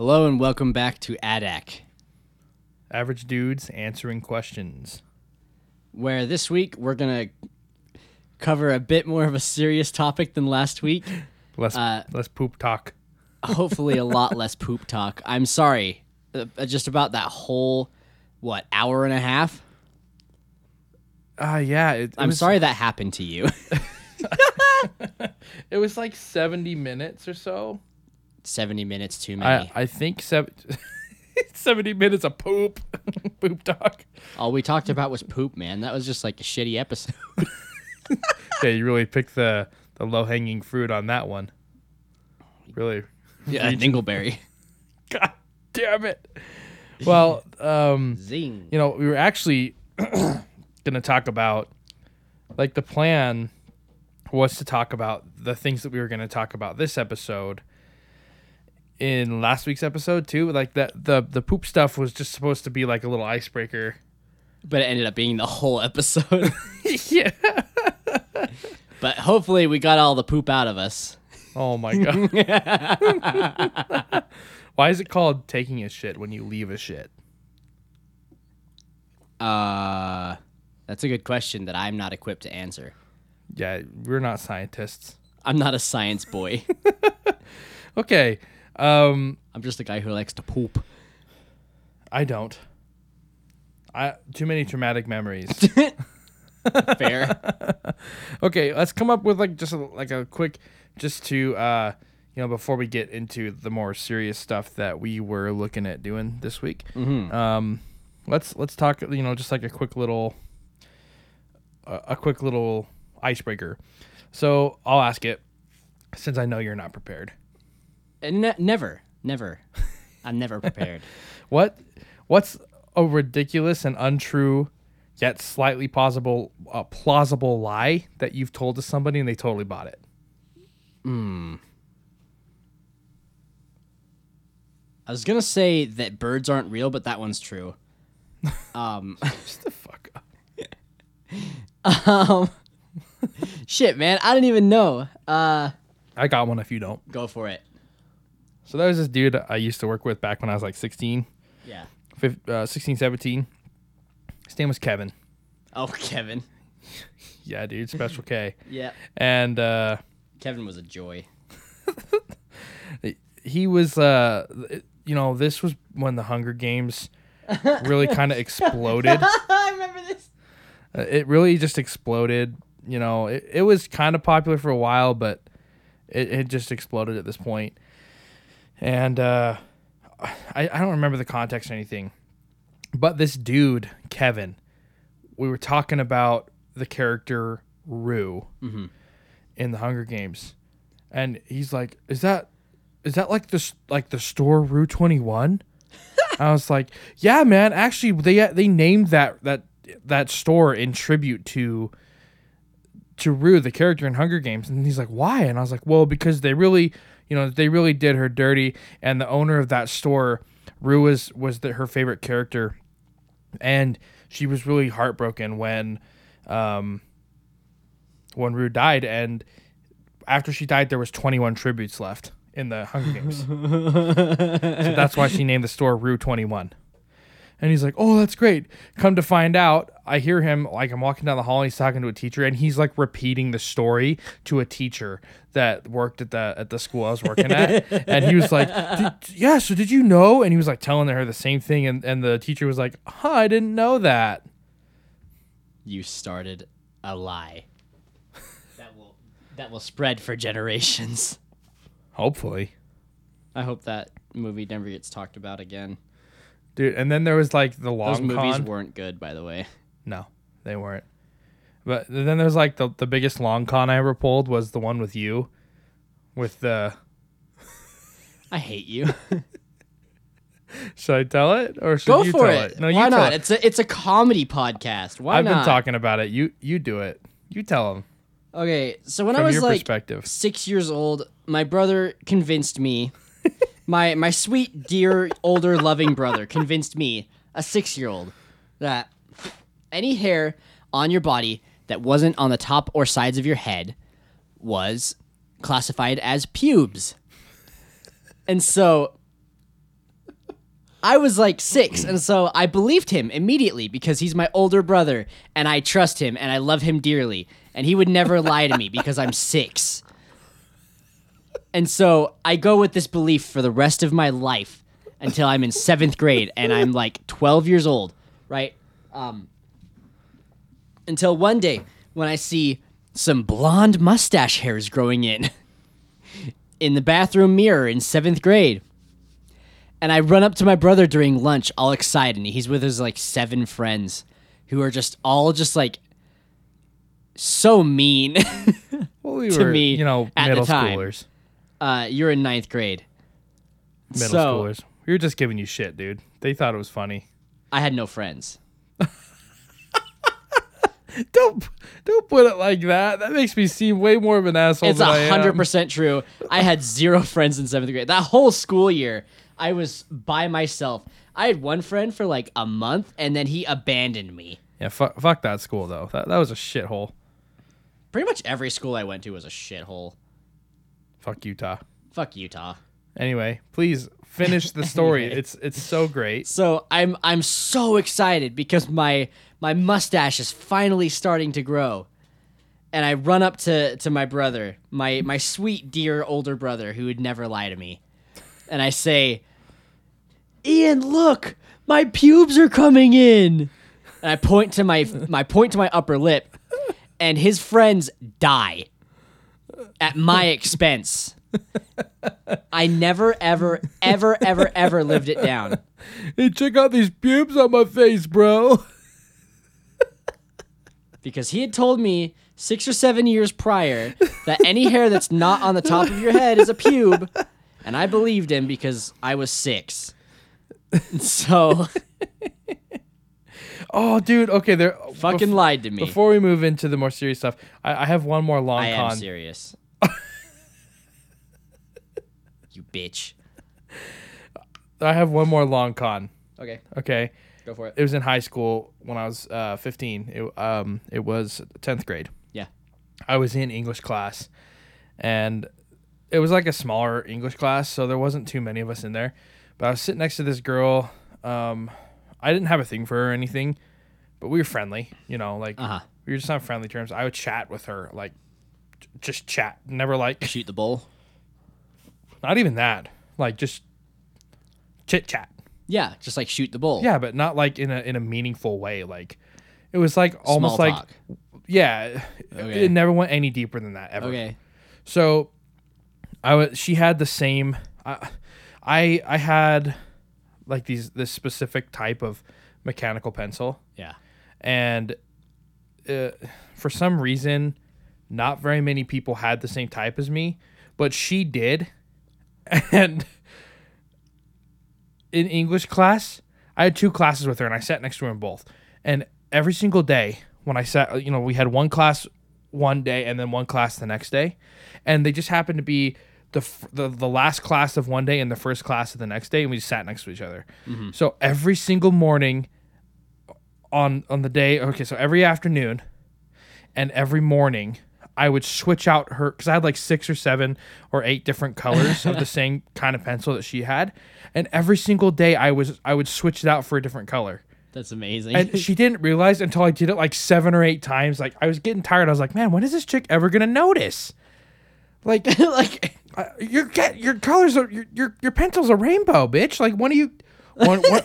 Hello and welcome back to ADAC, Average dudes answering questions. where this week we're going to cover a bit more of a serious topic than last week. Less Uh, less poop talk. Hopefully, a lot less poop talk. I'm sorry, uh, just about that whole, what, hour and a half? Ah, yeah. It, it I'm was, sorry that happened to you. It was like seventy minutes or so. 70 minutes too many. I I think seven, 70 minutes of poop, poop talk. All we talked about was poop, man. That was just like a shitty episode. Yeah, you really picked the the low hanging fruit on that one. Really, yeah, Dingleberry. God damn it. Well, um, Zing. you know, we were actually gonna talk about like the plan was to talk about the things that we were gonna talk about this episode in last week's episode too. Like that the the poop stuff was just supposed to be like a little icebreaker. But it ended up being the whole episode. yeah. but hopefully, we got all the poop out of us. Oh my god. Why is it called taking a shit when you leave a shit? Uh, that's a good question that I'm not equipped to answer. Yeah, we're not scientists. I'm not a science boy. Okay. Um I'm just a guy who likes to poop. I don't. I too many traumatic memories. Fair. okay, let's come up with like just a, like a quick just to uh you know before we get into the more serious stuff that we were looking at doing this week. Mhm. Um let's let's talk you know just like a quick little a, a quick little icebreaker. So, I'll ask it since I know you're not prepared. And ne- never, never. I'm never prepared. What what's a ridiculous and untrue yet slightly plausible uh, plausible lie that you've told to somebody and they totally bought it? Hmm. I was gonna say that birds aren't real, but that one's true. Um, Just the fuck up. um, shit, man, I don't even know. Uh, I got one if you don't. go for it. So that was this dude I used to work with back when I was like 16, Yeah. uh, 16, 17. His name was Kevin. Oh, Kevin. Yeah, dude, special K. Yeah. And uh, Kevin was a joy. he was, uh, you know, this was when the Hunger Games really kind of exploded. I remember this. Uh, it really just exploded. You know, it, it was kind of popular for a while, but it, it just exploded at this point. And uh, I, I don't remember the context or anything. But this dude, Kevin, we were talking about the character Rue in the Hunger Games. And he's like, Is that is that like the like the store Rue twenty one? I was like, yeah, man. Actually, they they named that that that store in tribute to to Rue, the character in Hunger Games. And he's like, why? And I was like, well, because they really, you know, they really did her dirty. And the owner of that store, Rue was was the, her favorite character, and she was really heartbroken when, um, when Rue died. And after she died, there was twenty one tributes left in the Hunger Games. So that's why she named the store Rue 21. And he's like, "Oh, that's great." Come to find out, I hear him like I'm walking down the hall. And he's talking to a teacher, and he's like repeating the story to a teacher that worked at the at the school I was working at. and he was like, "Yeah, so did you know?" And he was like telling her the same thing, and and the teacher was like, "Huh, I didn't know that." You started a lie. that will that will spread for generations. Hopefully, I hope that movie never gets talked about again. Dude. And then there was like the long Those movies con. weren't good, by the way. No, they weren't. But then there's like the the biggest long con I ever pulled was the one with you, with the. I hate you. Should I tell it or should Go you for tell it. No, you Why not? it. It's a it's a comedy podcast. Why not? I've not? been talking about it. You you do it. You tell them Okay, so when I was like six years old, my brother convinced me. My my sweet, dear, older, loving brother convinced me, a six year old, that any hair on your body that wasn't on the top or sides of your head was classified as pubes. And so I was like six, and so I believed him immediately because he's my older brother, and I trust him and I love him dearly, and he would never lie to me because I'm six. And so I go with this belief for the rest of my life until I'm in seventh grade and I'm like 12 years old, right? Um, until one day when I see some blonde mustache hairs growing in in the bathroom mirror in seventh grade. And I run up to my brother during lunch, all excited. And he's with his like seven friends who are just all just like so mean. Well, we To were, me, you know, at the middle time. schoolers. Uh, you're in ninth grade. Middle So- schoolers. We were just giving you shit, dude. They thought it was funny. I had no friends. Don't don't put it like that. That makes me seem way more of an asshole. It's hundred percent true. I had zero friends in seventh grade. That whole school year, I was by myself. I had one friend for like a month, and then he abandoned me. Yeah, fuck, fuck that school though. That that was a shithole. Pretty much every school I went to was a shithole. Fuck Utah. Fuck Utah. Anyway, please finish the story. It's it's so great. So I'm I'm so excited because my my mustache is finally starting to grow. And I run up to, to my brother, my my sweet dear older brother who would never lie to me. And I say, "Ian, look, my pubes are coming in." And I point to my my point to my upper lip and his friends die at my expense. I never ever ever ever ever lived it down. Hey, check out these pubes on my face, bro. because he had told me six or seven years prior that any hair that's not on the top of your head is a pube, and I believed him because I was six. So Oh, dude. Okay, they're fucking bef- lied to me. Before we move into the more serious stuff, I, I have one more long I am con. serious. you bitch. I have one more long con. Okay, Okay, go for it. it was in high school when I was uh, 15. It um it was 10th grade. Yeah. I was in English class, and it was like a smaller English class, so there wasn't too many of us in there. But I was sitting next to this girl. Um, I didn't have a thing for her or anything, but we were friendly. You know, like Uh huh. we were just on friendly terms. I would chat with her, like j- just chat, never like Shoot the bull. not even that, like just chit chat. Yeah, just like shoot the bull. Yeah, but not like in a in a meaningful way. Like it was like almost Small like talk. yeah, Okay. it never went any deeper than that ever. Okay. So I was she had the same I I I had like these this specific type of mechanical pencil. Yeah. and uh, for some reason not very many people had the same type as me but she did. And in english class i had two classes with her and i sat next to her in both. And every single day when i sat you know we had one class one day and then one class the next day. And they just happened to be the, f- the the last class of one day and the first class of the next day and we sat next to each other. Mm-hmm. So every single morning on on the day okay so every afternoon and every morning i would switch out her because i had like six or seven or eight different colors of the same kind of pencil that she had. And every single day i was i would switch it out for a different color. That's amazing. and she didn't realize until i did it like seven or eight times. Like i was getting tired. I was like man when is this chick ever gonna notice? Like like uh, your get your colors are your, your your pencil's a rainbow, bitch. Like when are you when, when,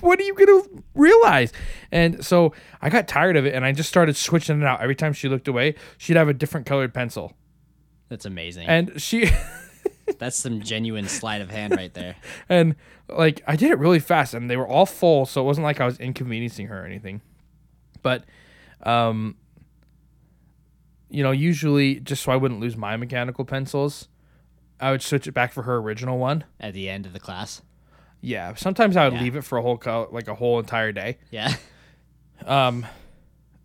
when are you gonna realize? And so I got tired of it, and I just started switching it out. Every time she looked away, she'd have a different colored pencil, that's amazing. and she that's some genuine sleight of hand right there. and like I did it really fast, and they were all full, so it wasn't like I was inconveniencing her or anything. But, um, you know, usually just so I wouldn't lose my mechanical pencils, I would switch it back for her original one. At the end of the class. Yeah, sometimes I would Yeah. leave it for a whole co- like a whole entire day. Yeah. Um,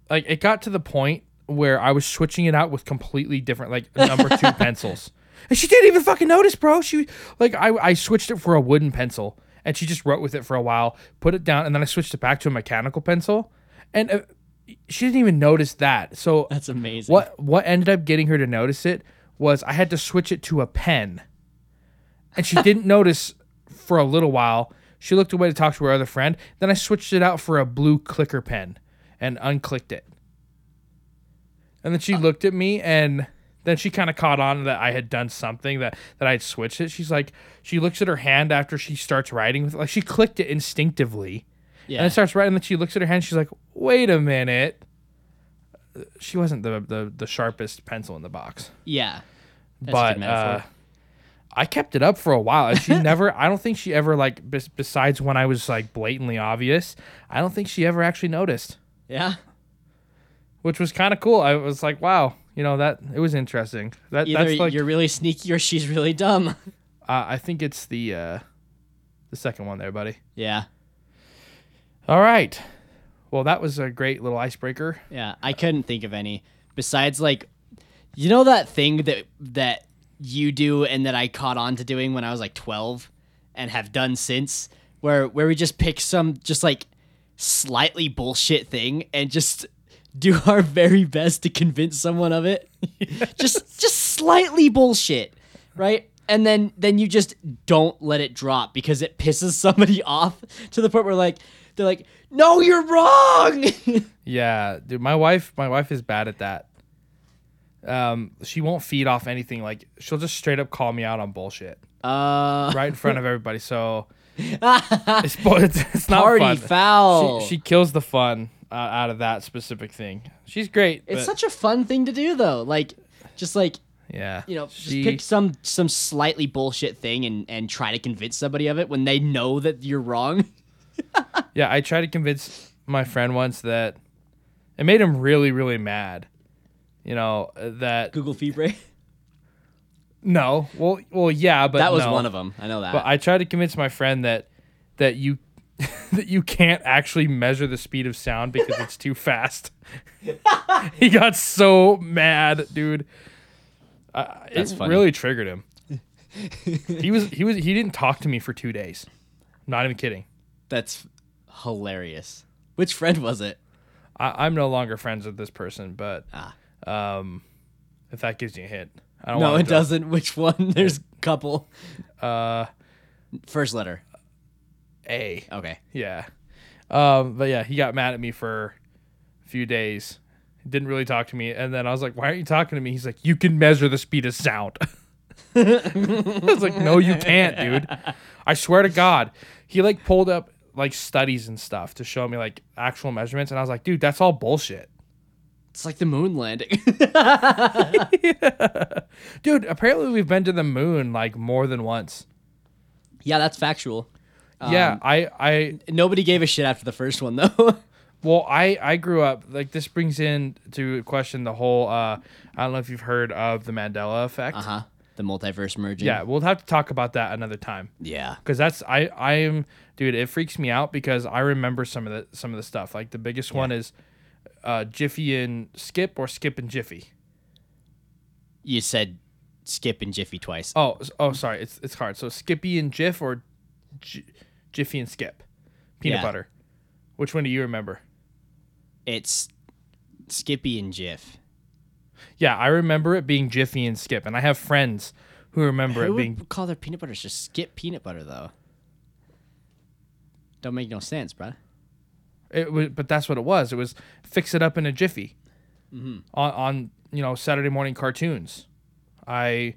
like it got to the point where I was switching it out with completely different like number two pencils, and she didn't even fucking notice, bro. She like I I switched it for a wooden pencil, and she just wrote with it for a while, put it down, and then I switched it back to a mechanical pencil, and uh, she didn't even notice that. So That's amazing. what what ended up getting her to notice it was I had to switch it to a pen. And she didn't notice for a little while. She looked away to talk to her other friend. Then I switched it out for a blue clicker pen and unclicked it. And then she uh. looked at me and then she kind of caught on that I had done something that that I had switched it. She's like, she looks at her hand after she starts writing with it. like she clicked it instinctively, Yeah. and it starts writing. And then she looks at her hand. She's like, wait a minute. She wasn't the the, the sharpest pencil in the box, yeah. But uh, I kept it up for a while. She never. I don't think she ever like. Bes- besides when I was like blatantly obvious, I don't think she ever actually noticed, yeah. which was kind of cool. I was like, wow, you know that it was interesting. That Either that's like you're really sneaky or she's really dumb. Uh, I think it's the uh, the second one there, buddy. yeah. All right. Well, that was a great little icebreaker. Yeah. I couldn't think of any besides like, you know that thing that that you do and that I caught on to doing when I was like 12 and have done since, where where we just pick some just like slightly bullshit thing and just do our very best to convince someone of it. just just slightly bullshit, right? And then then you just don't let it drop because it pisses somebody off to the point where like they're like, "No, you're wrong." Yeah, dude, my wife, my wife is bad at that. Um, she won't feed off anything. Like she'll just straight up call me out on bullshit uh right in front of everybody. So it's, it's, not party fun. foul. She, she kills the fun uh, out of that specific thing. She's great. it's but- such a fun thing to do though. Like just like, yeah. you know, just she, pick some some slightly bullshit thing and and try to convince somebody of it when they know that you're wrong. Yeah, I tried to convince my friend once that it made him really, really mad. You know that Google Febre. no, well, well, yeah, but that was no. one of them. I know that. But I tried to convince my friend that that you that you can't actually measure the speed of sound because it's too fast. he got so mad, dude. Uh, That's it funny. really triggered him. he was he was he didn't talk to me for two days. Not even kidding. That's hilarious. Which friend was it? I, I'm no longer friends with this person, but Ah. um, if that gives you a hint, I don't No, it doesn't. Which one? There's a couple. Uh, First letter. A. Okay. Yeah. Um, but yeah, he got mad at me for a few days. Didn't really talk to me. And then I was like, why aren't you talking to me? He's like, you can measure the speed of sound. I was like, no, you can't, dude. I swear to God. He like pulled up like studies and stuff to show me like actual measurements. And I was like, dude, that's all bullshit. It's like the moon landing. Dude, apparently we've been to the moon like more than once. yeah, that's factual. yeah, Um, I, I, Nobody gave a shit after the first one though. Well, I I grew up like this brings in to question the whole. uh I don't know if you've heard of the Mandela effect. uh huh. The multiverse merging. Yeah, we'll have to talk about that another time Yeah. because that's I I am dude. It freaks me out because I remember some of the some of the stuff. Like the biggest one is uh Jiffy and Skip or Skip and Jiffy. You said Skip and Jiffy twice. Oh oh sorry, it's it's hard. So Skippy and Jiff or J- Jiffy and Skip, peanut Yeah. butter. Which one do you remember? It's Skippy and Jiff. Yeah, I remember it being Jiffy and Skip, and I have friends who remember Who it being call their peanut butter just Skip peanut butter though? Don't make no sense, bruh. It was, but that's what it was. It was fix it up in a jiffy Mm-hmm. on on you know Saturday morning cartoons. I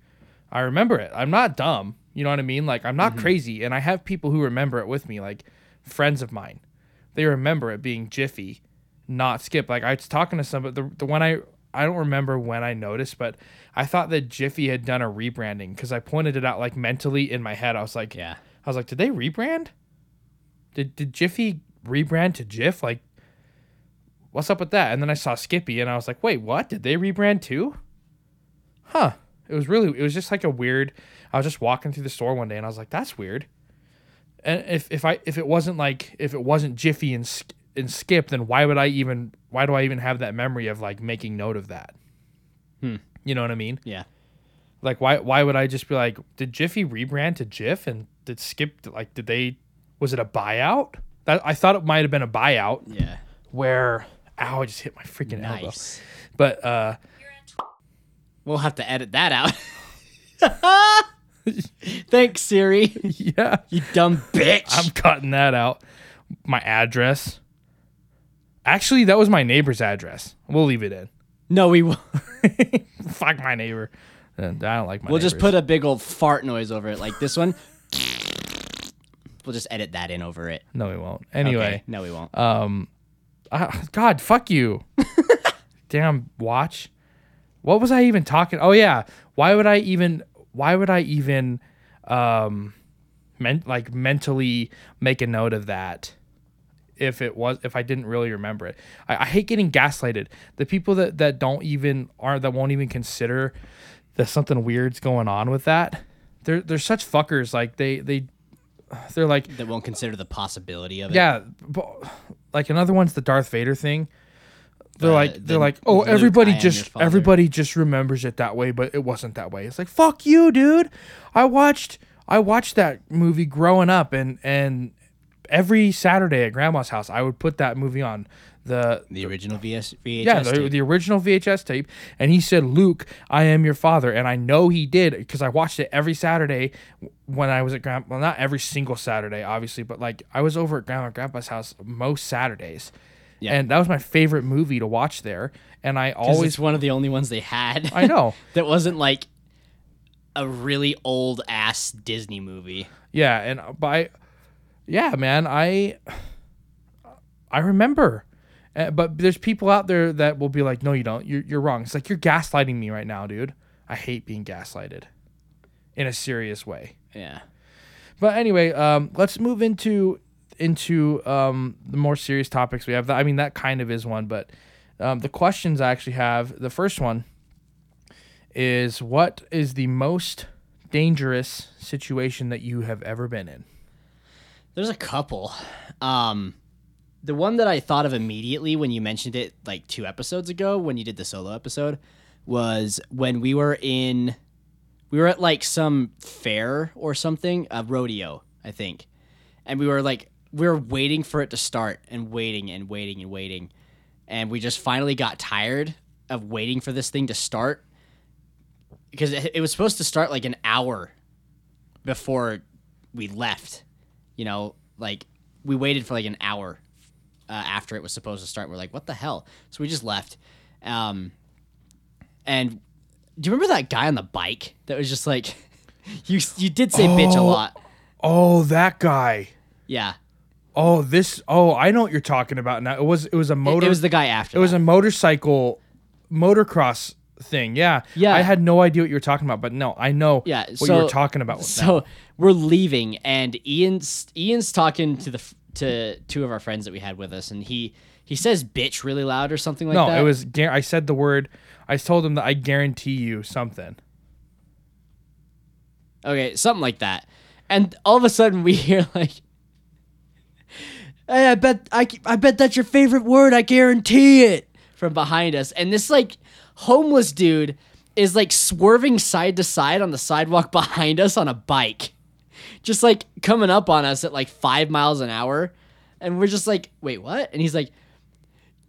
I remember it. I'm not dumb. You know what I mean? Like I'm not Mm-hmm. crazy, and I have people who remember it with me, like friends of mine. They remember it being Jiffy, not Skip. Like I was talking to somebody. The the one I I don't remember when I noticed, but I thought that Jiffy had done a rebranding because I pointed it out like mentally in my head. I was like, Yeah. I was like, did they rebrand? Did did Jiffy rebrand to Jif? Like, what's up with that? And then I saw Skippy, and I was like, wait, what? Did they rebrand too? Huh. It was really. It was just like a weird. I was just walking through the store one day, and I was like, that's weird. And if if I if it wasn't like if it wasn't Jiffy and and Skip, then why would I even why do I even have that memory of like making note of that? Hmm. You know what I mean? Yeah. Like why why would I just be like, did Jiffy rebrand to Jif and did Skip like did they was it a buyout? That I thought it might have been a buyout Yeah. where ow I just hit my freaking elbow. Nice. But uh We'll have to edit that out. Thanks, Siri. yeah. You dumb bitch. I'm cutting that out. My address. Actually, that was my neighbor's address. We'll leave it in. no, we will. Fuck my neighbor. Uh, I don't like my We'll just put a big old fart noise over it, like this one. We'll just edit that in over it. No, we won't. Okay. Anyway. No, we won't. Um, ah, God, fuck you. Damn watch. What was I even talking? Oh yeah, why would I even? Why would I even, um, meant like mentally make a note of that? If it was, if I didn't really remember it, I, I hate getting gaslighted. The people that that don't even aren't that won't even consider that something weird's going on with that. They're they're such fuckers. Like they they they're like that won't consider the possibility of it. yeah, but, like another one's the Darth Vader thing. They're Uh, like the they're like, oh, Luke, everybody I am your just everybody just remembers it that way, but it wasn't that way. It's like fuck you, dude. I watched I watched that movie growing up, and and every Saturday at Grandma's house, I would put that movie on. The The original VS, VHS. yeah, the, tape. the original VHS tape, and he said, "Luke, I am your father," and I know he did because I watched it every Saturday when I was at Grandma. Well, not every single Saturday, obviously, but like I was over at Grandma and Grandpa's house most Saturdays, Yeah. and that was my favorite movie to watch there. And I always, one of the only ones they had. I know, that wasn't like a really old ass Disney movie. yeah, and uh, by, yeah, man, I, I remember. Uh, but there's people out there that will be like, "No, you don't. You're you're wrong." It's like you're gaslighting me right now, dude. I hate being gaslighted, in a serious way. Yeah. But anyway, um, let's move into into um, the more serious topics we have. I mean, that kind of is one, but um, the questions I actually have. The first one is, what is the most dangerous situation that you have ever been in? There's a couple. Um, the one that I thought of immediately when you mentioned it, like two episodes ago, when you did the solo episode, was when we were in, we were at like some fair or something, a rodeo, I think, and we were like, we were waiting for it to start and waiting and waiting and waiting, and we just finally got tired of waiting for this thing to start because it, it was supposed to start like an hour before we left you know, like we waited for like an hour uh, after it was supposed to start. We're like, what the hell? So we just left. Um, and do you remember that guy on the bike that was just like, you you did say bitch a Oh. lot. Oh, that guy. Yeah, Oh, this. Oh, I know what you're talking about now. It was it was a motor. it was the guy after. It was a motorcycle motocross thing. Yeah. Yeah. I had no idea what you were talking about, but no, I know yeah. what so, you were talking about. With So that. we're leaving, and Ian's Ian's talking to the to two of our friends that we had with us, and he he says bitch really loud or something like no, that. No, it was. I said the word. I told him that I guarantee you something. Okay, something like that. And all of a sudden we hear like Hey, I bet I, I bet that's your favorite word. I guarantee it from behind us. And this like homeless dude is like swerving side to side on the sidewalk behind us on a bike. Just like coming up on us at like 5 miles an hour. And we're just like, "Wait, what?" And he's like,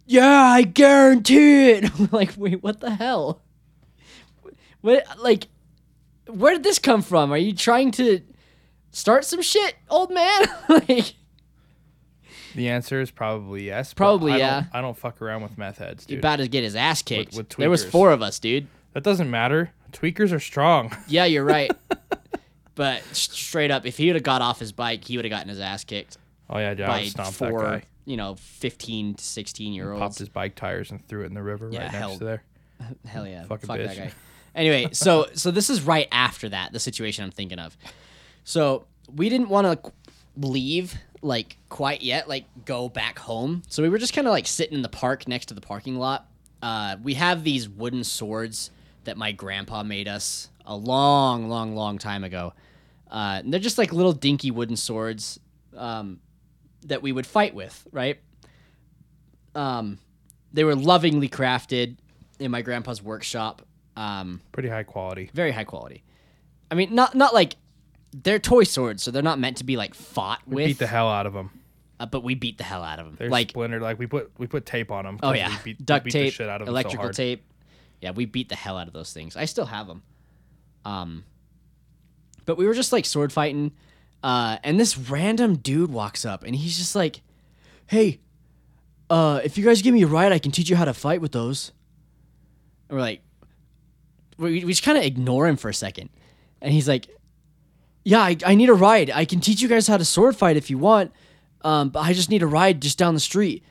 "Yeah, I guarantee it." we're like, "Wait, what the hell?" What like where did this come from? Are you trying to start some shit, old man? like, The answer is probably yes. Probably, I don't- yeah. I don't fuck around with meth heads, dude. about to get his ass kicked. with there was four of us, dude. that doesn't matter. Tweakers are strong. Yeah, you're right. But straight up, if he would have got off his bike, he would have gotten his ass kicked Oh yeah, dude, I would stomp that guy. you know, 15 to 16 year olds. Popped his bike tires and threw it in the river Yeah, right hell. next to there. Hell yeah, Fucking fuck that bitch. guy. Anyway, so so this is right after that, the situation I'm thinking of. So we didn't want to leave like quite yet, like go back home. So we were just kind of like sitting in the park next to the parking lot. Uh, we have these wooden swords that my grandpa made us a long, long, long time ago. Uh, and they're just like little dinky wooden swords um, that we would fight with, right? Um, they were lovingly crafted in my grandpa's workshop. Um, Pretty high quality. very high quality. I mean, not not like they're toy swords, so they're not meant to be like fought with. Beat the hell out of them. uh, but we beat the hell out of them. They're like, splintered. Like we put we put tape on them. oh yeah, we beat, we duct beat tape, the shit out of them so electrical hard. tape. Yeah, we beat the hell out of those things. I still have them. Um, but we were just like sword fighting, uh, and this random dude walks up and he's just like, "Hey, uh, if you guys give me a ride, I can teach you how to fight with those." And we're like, we, we just kind of ignore him for a second, and he's like, "Yeah, I, I need a ride. I can teach you guys how to sword fight if you want, um, but I just need a ride just down the street."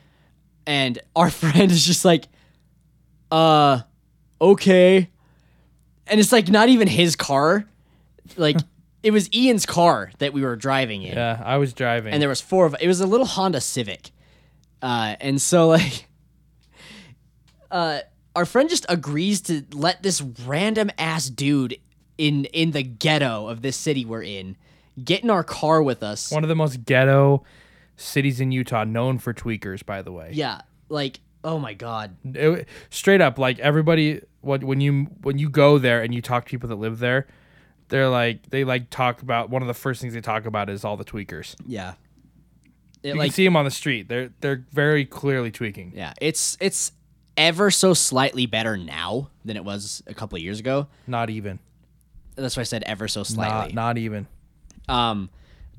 And our friend is just like, "Uh, okay." And it's like not even his car, like it was Ian's car that we were driving in Yeah, I was driving. and there was four of it was a little Honda Civic, uh, and so like, uh, our friend just agrees to let this random ass dude in in the ghetto of this city we're in get in our car with us. One of the most ghetto cities in Utah, known for tweakers, by the way. Yeah, like oh my god, It- straight up, like everybody, what when you when you go there and you talk to people that live there, they're like they like talk about one of the first things they talk about is all the tweakers. yeah. It You like can see them on the street. They're they're very clearly tweaking. yeah, it's it's ever so slightly better now than it was a couple of years ago. Not even. That's why I said ever so Not slightly. not even. Um,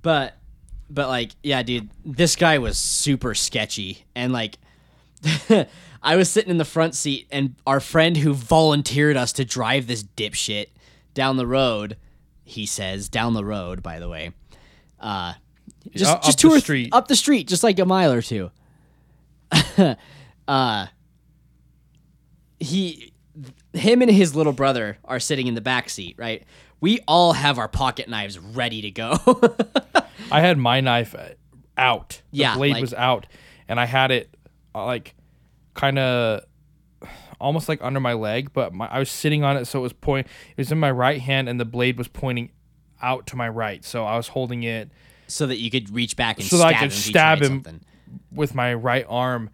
but but like yeah, dude, this guy was super sketchy and like. I was sitting in the front seat, and our friend who volunteered us to drive this dipshit down the road, he says down the road, by the way, uh, just Up- just two the or three up the street, just like a mile or two. uh, he, him, and his little brother are sitting in the back seat, right? We all have our pocket knives ready to go. I had my knife uh, out. The Yeah, blade like- was out, and I had it uh, like kind of almost like under my leg, but my, I was sitting on it, so it was point. It was in my right hand, and the blade was pointing out to my right, so I was holding it so that you could reach back and So that I stab could him stab him something. with my right arm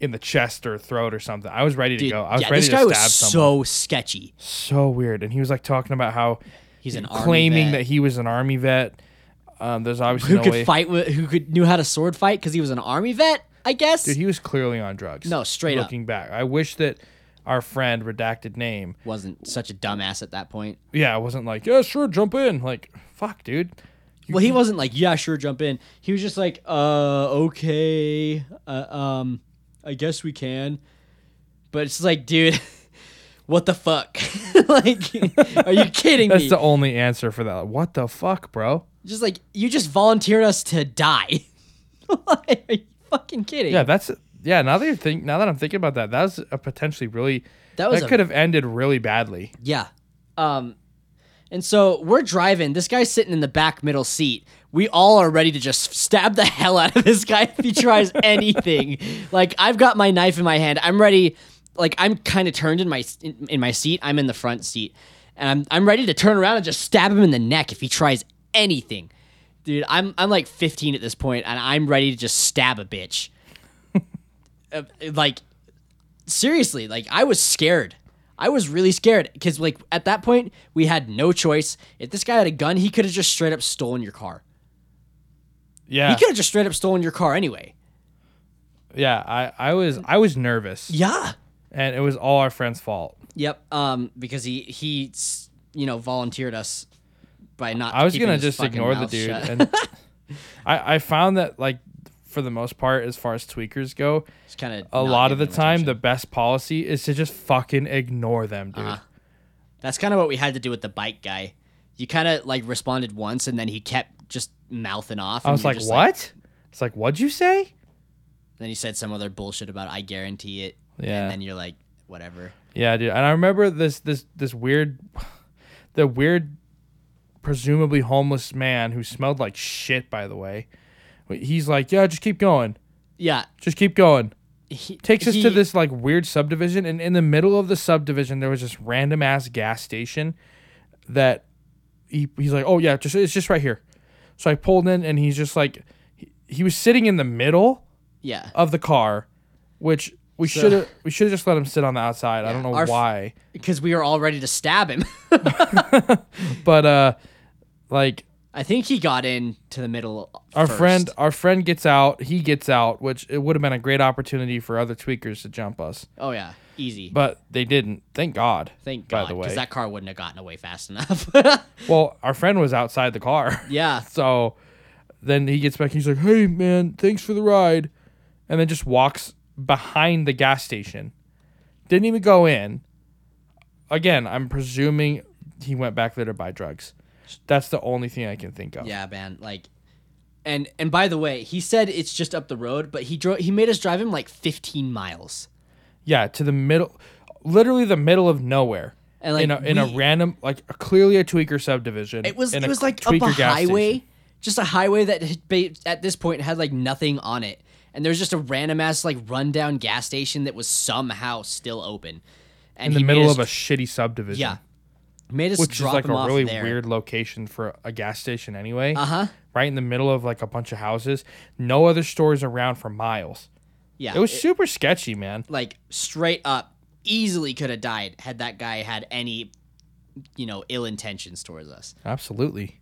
in the chest or throat or something. I was ready to Dude, go. I was yeah, ready this to guy stab was someone. so sketchy. So weird, and he was like talking about how He's an army claiming that he was an army vet. Um, there's obviously who no could way. fight with who could knew how to sword fight because he was an army vet. I guess. Dude, he was clearly on drugs. No, straight up. looking back. I wish that our friend redacted name. wasn't such a dumbass at that point. Yeah, I wasn't like, yeah, sure, jump in. Like, fuck, dude. Well, he wasn't like, yeah, sure, jump in. He was just like, uh, okay, uh, um, I guess we can. But it's like, dude, what the fuck? like, are you kidding That's me? the only answer for that. What the fuck, bro? just like you just volunteered us to die. like, are you fucking kidding? Yeah, that's yeah. Now that you're think, now that I'm thinking about that, that was a potentially really That was that a- could have ended really badly. Yeah. Um, and so we're driving. This guy's sitting in the back middle seat. We all are ready to just stab the hell out of this guy if he tries anything. Like I've got my knife in my hand. I'm ready. Like I'm kind of turned in my in, in my seat. I'm in the front seat, and I'm I'm ready to turn around and just stab him in the neck if he tries anything. Dude, I'm I'm like 15 at this point, and I'm ready to just stab a bitch. Uh, like seriously, like I was scared. I was really scared because like at that point we had no choice. If this guy had a gun, he could have just straight up stolen your car. Yeah, He could have just straight up stolen your car anyway. yeah. I I was I was nervous, Yeah. and it was all our friend's fault. Yep. Um, because he he you know volunteered us by not. I was gonna just ignore the dude, and I I found that like for the most part, as far as tweakers go, It's kind of a lot of the time the best policy is to just fucking ignore them, dude. Uh-huh. That's kind of what we had to do with the bike guy. You kind of like responded once, and then he kept just mouthing off. I was like, what? It's like, what'd you say? Then he said some other bullshit about I guarantee it. Yeah. And then you're like, whatever. Yeah, dude. And I remember this this this weird the weird presumably homeless man who smelled like shit by the way. He's like, "Yeah, just keep going. Yeah. Just keep going." He, Takes us to this like weird subdivision and in the middle of the subdivision there was this random ass gas station that he, he's like, "Oh yeah, just it's just right here." So I pulled in and he's just like he, he was sitting in the middle Yeah. of the car, which we So- should have we should have just let him sit on the outside. I don't know why. Because we were all ready to stab him. but uh like I think he got in to the middle. our first. friend our friend gets out he gets out which it would have been a great opportunity for other tweakers to jump us Oh yeah. Easy. but they didn't. Thank God. Thank by God, the way. because that car wouldn't have gotten away fast enough. Well, our friend was outside the car. yeah. So then he gets back. He's like, "Hey, man, thanks for the ride," and then just walks behind the gas station. Didn't even go in. Again, I'm presuming he went back there to buy drugs. That's the only thing I can think of. Yeah, man. Like, and and by the way, he said it's just up the road, but he drove. He made us drive him like 15 miles. Yeah, to the middle, literally the middle of nowhere. And, like, in a, in a random, like a, clearly a tweaker subdivision. It was it was like up a highway, station. just a highway that at this point had like nothing on it, and there's just a random ass like rundown gas station that was somehow still open. And in the middle of a shitty subdivision. yeah, made us which is like a really there. weird location for a gas station anyway. Uh huh. Right in the middle of like a bunch of houses, no other stores around for miles. Yeah, It was super sketchy, man. like straight up easily could have died had that guy had any you know ill intentions towards us Absolutely.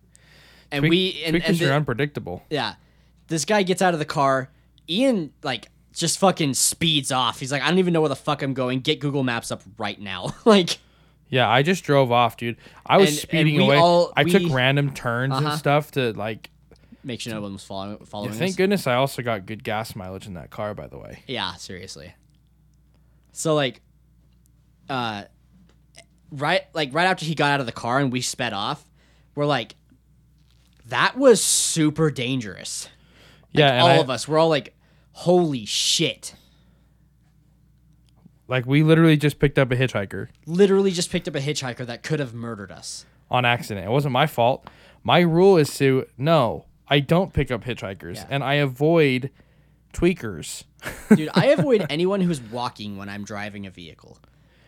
and Tweak- we and, the- are unpredictable. yeah this guy gets out of the car ian like just fucking speeds off he's like i don't even know where the fuck i'm going get google maps up right now like Yeah, I just drove off, dude. I was And- and speeding we away. all- I took we- random turns Uh-huh. and stuff to like. make sure no one was following following Thank goodness I also got good gas mileage in that car, by the way. Yeah, seriously. So like uh right like right after he got out of the car and we sped off, we're like that was super dangerous. Yeah, and all I- of us, we're all like holy shit. Like we literally just picked up a hitchhiker Literally just picked up a hitchhiker that could have murdered us. on accident. It wasn't my fault. My rule is to no, I don't pick up hitchhikers, Yeah. and I avoid tweakers. Dude, I avoid anyone who's walking when I'm driving a vehicle.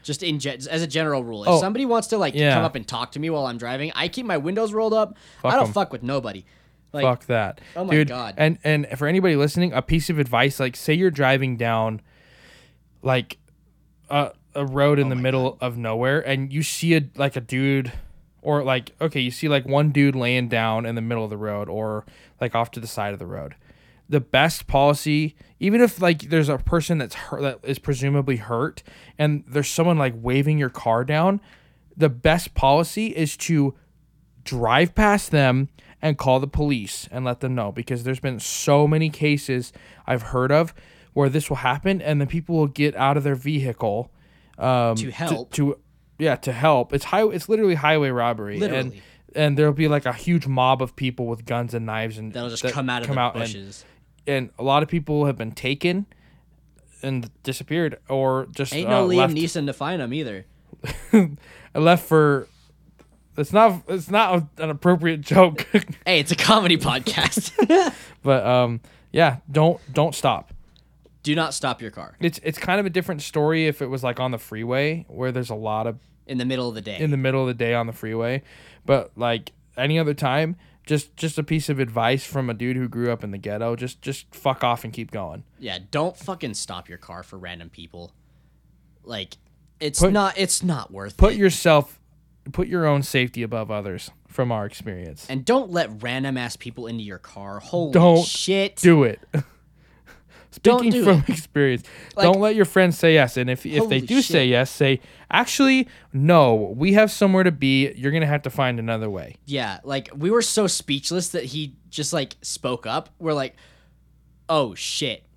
Just in ge- as a general rule, if Oh, somebody wants to like yeah. come up and talk to me while I'm driving, I keep my windows rolled up. I don't 'em. fuck with nobody. Like, Fuck that. Oh my Dude, God. And and for anybody listening, a piece of advice like say you're driving down like a a road in oh the Oh my middle of nowhere and you see a like a dude or like okay, you see like one dude laying down in the middle of the road or like off to the side of the road. The best policy, even if like there's a person that's hurt that is presumably hurt and there's someone like waving your car down, the best policy is to drive past them and call the police and let them know because there's been so many cases I've heard of where this will happen and then people will get out of their vehicle um, To help. to, yeah to help it's high it's literally highway robbery and Literally. and there'll be like a huge mob of people with guns and knives and that'll just that come out of the and- bushes. and, a lot of people have been taken and disappeared or just Ain't uh, no Liam left, Neeson to find them either. I left for it's not it's not an appropriate joke Hey, it's a comedy podcast. But um, yeah, don't don't stop. Do not stop your car It's it's kind of a different story if it was like on the freeway where there's a lot of in the middle of the day. in the middle of the day on the freeway, but like any other time, just just a piece of advice from a dude who grew up in the ghetto, just just fuck off and keep going. yeah, don't fucking stop your car for random people. Like, it's Put- not. It's not worth Put it. yourself put your own safety above others from our experience. and don't let random ass people into your car. Holy Don't shit! Do it. Speaking do from it. experience, Like- don't let your friends say yes. And if if they do say yes, say actually no. We have somewhere to be. You're gonna have to find another way. Yeah, like we were so speechless that he just like spoke up. We're like, oh shit.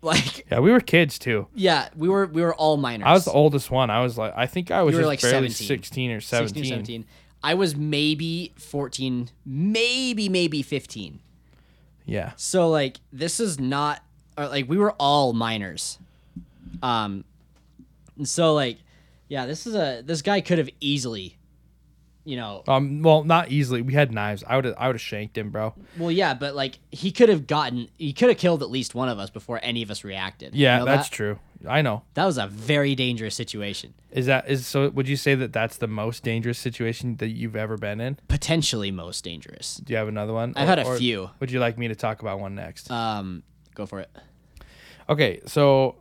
Like, Yeah, we were kids too. yeah, we were we were all minors. I was the oldest one. I was like, I think I was just like, barely 17. 16 or 16, 17. 17. I was maybe 14, maybe maybe 15. Yeah. So like this is not or like we were all minors. Um and so like yeah, this is a this guy could have easily you know, Um. Well, not easily. We had knives. I would. I would have shanked him, bro. well yeah, but like he could have gotten he could have killed at least one of us before any of us reacted. You Yeah, know that's that? true. I know. that was a very dangerous situation. Is that is so? Would you say that that's the most dangerous situation that you've ever been in? Potentially most dangerous. Do you have another one? I've Or- had a few. Would you like me to talk about one next? Um go for it. Okay, so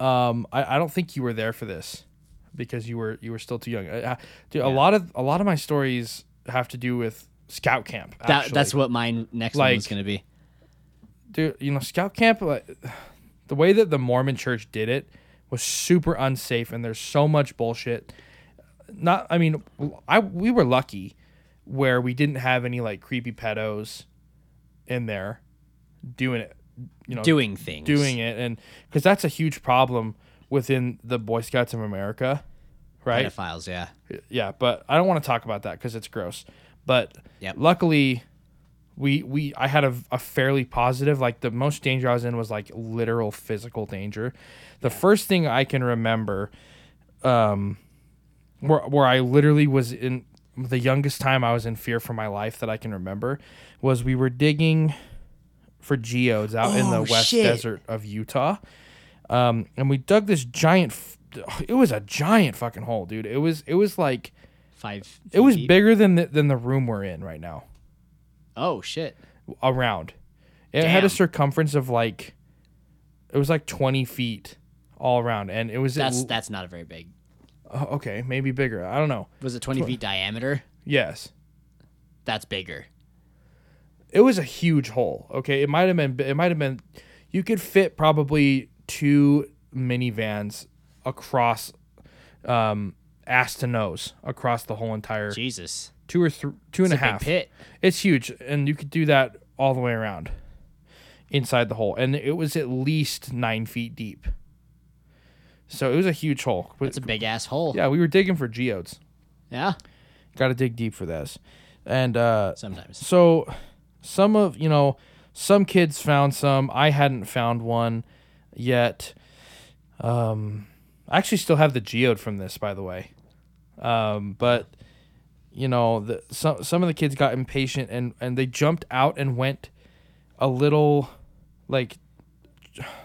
um, I, I don't think you were there for this because you were you were still too young. Dude, a lot of a lot of my stories have to do with scout camp. That that's what my next one was going to be. dude. You know, scout camp. Like, the way that the Mormon Church did it was super unsafe, and there's so much bullshit. Not, I mean, I we were lucky where we didn't have any like creepy pedos in there doing it, you know, Doing things. doing it, and because that's a huge problem within the Boy Scouts of America, right? pedophiles. Yeah. yeah but i don't want to talk about that because it's gross but Yep. luckily we we i had a, a fairly positive like the most danger i was in was like literal physical danger the first thing i can remember um where, where i literally was in the youngest time i was in fear for my life that i can remember was we were digging for geodes out in the Oh, west shit. desert of utah um, and we dug this giant f- it was a giant fucking hole dude it was it was like Five. it was feet. bigger than the, than the room we're in right now. Oh shit. Around, it had a circumference of like, it was like twenty feet all around, and it was That's at, that's not a very big. oh, okay, maybe bigger. I don't know. Was it twenty feet diameter? Yes, That's bigger. It was a huge hole. Okay, it might have been. It might have been. You could fit probably two minivans across, um, ass to nose across the whole entire Jesus. two or three, two and a It's a big half. pit. It's huge, and you could do that all the way around inside the hole, and it was at least nine feet deep. So it was a huge hole. It's a big ass hole. yeah, we were digging for geodes. Yeah. Got to dig deep for this, and uh, Sometimes. so some of you know some kids found some. I hadn't found one yet. Um, I actually still have the geode from this, by the way. Um, but you know, the, some some of the kids got impatient and and they jumped out and went a little, like,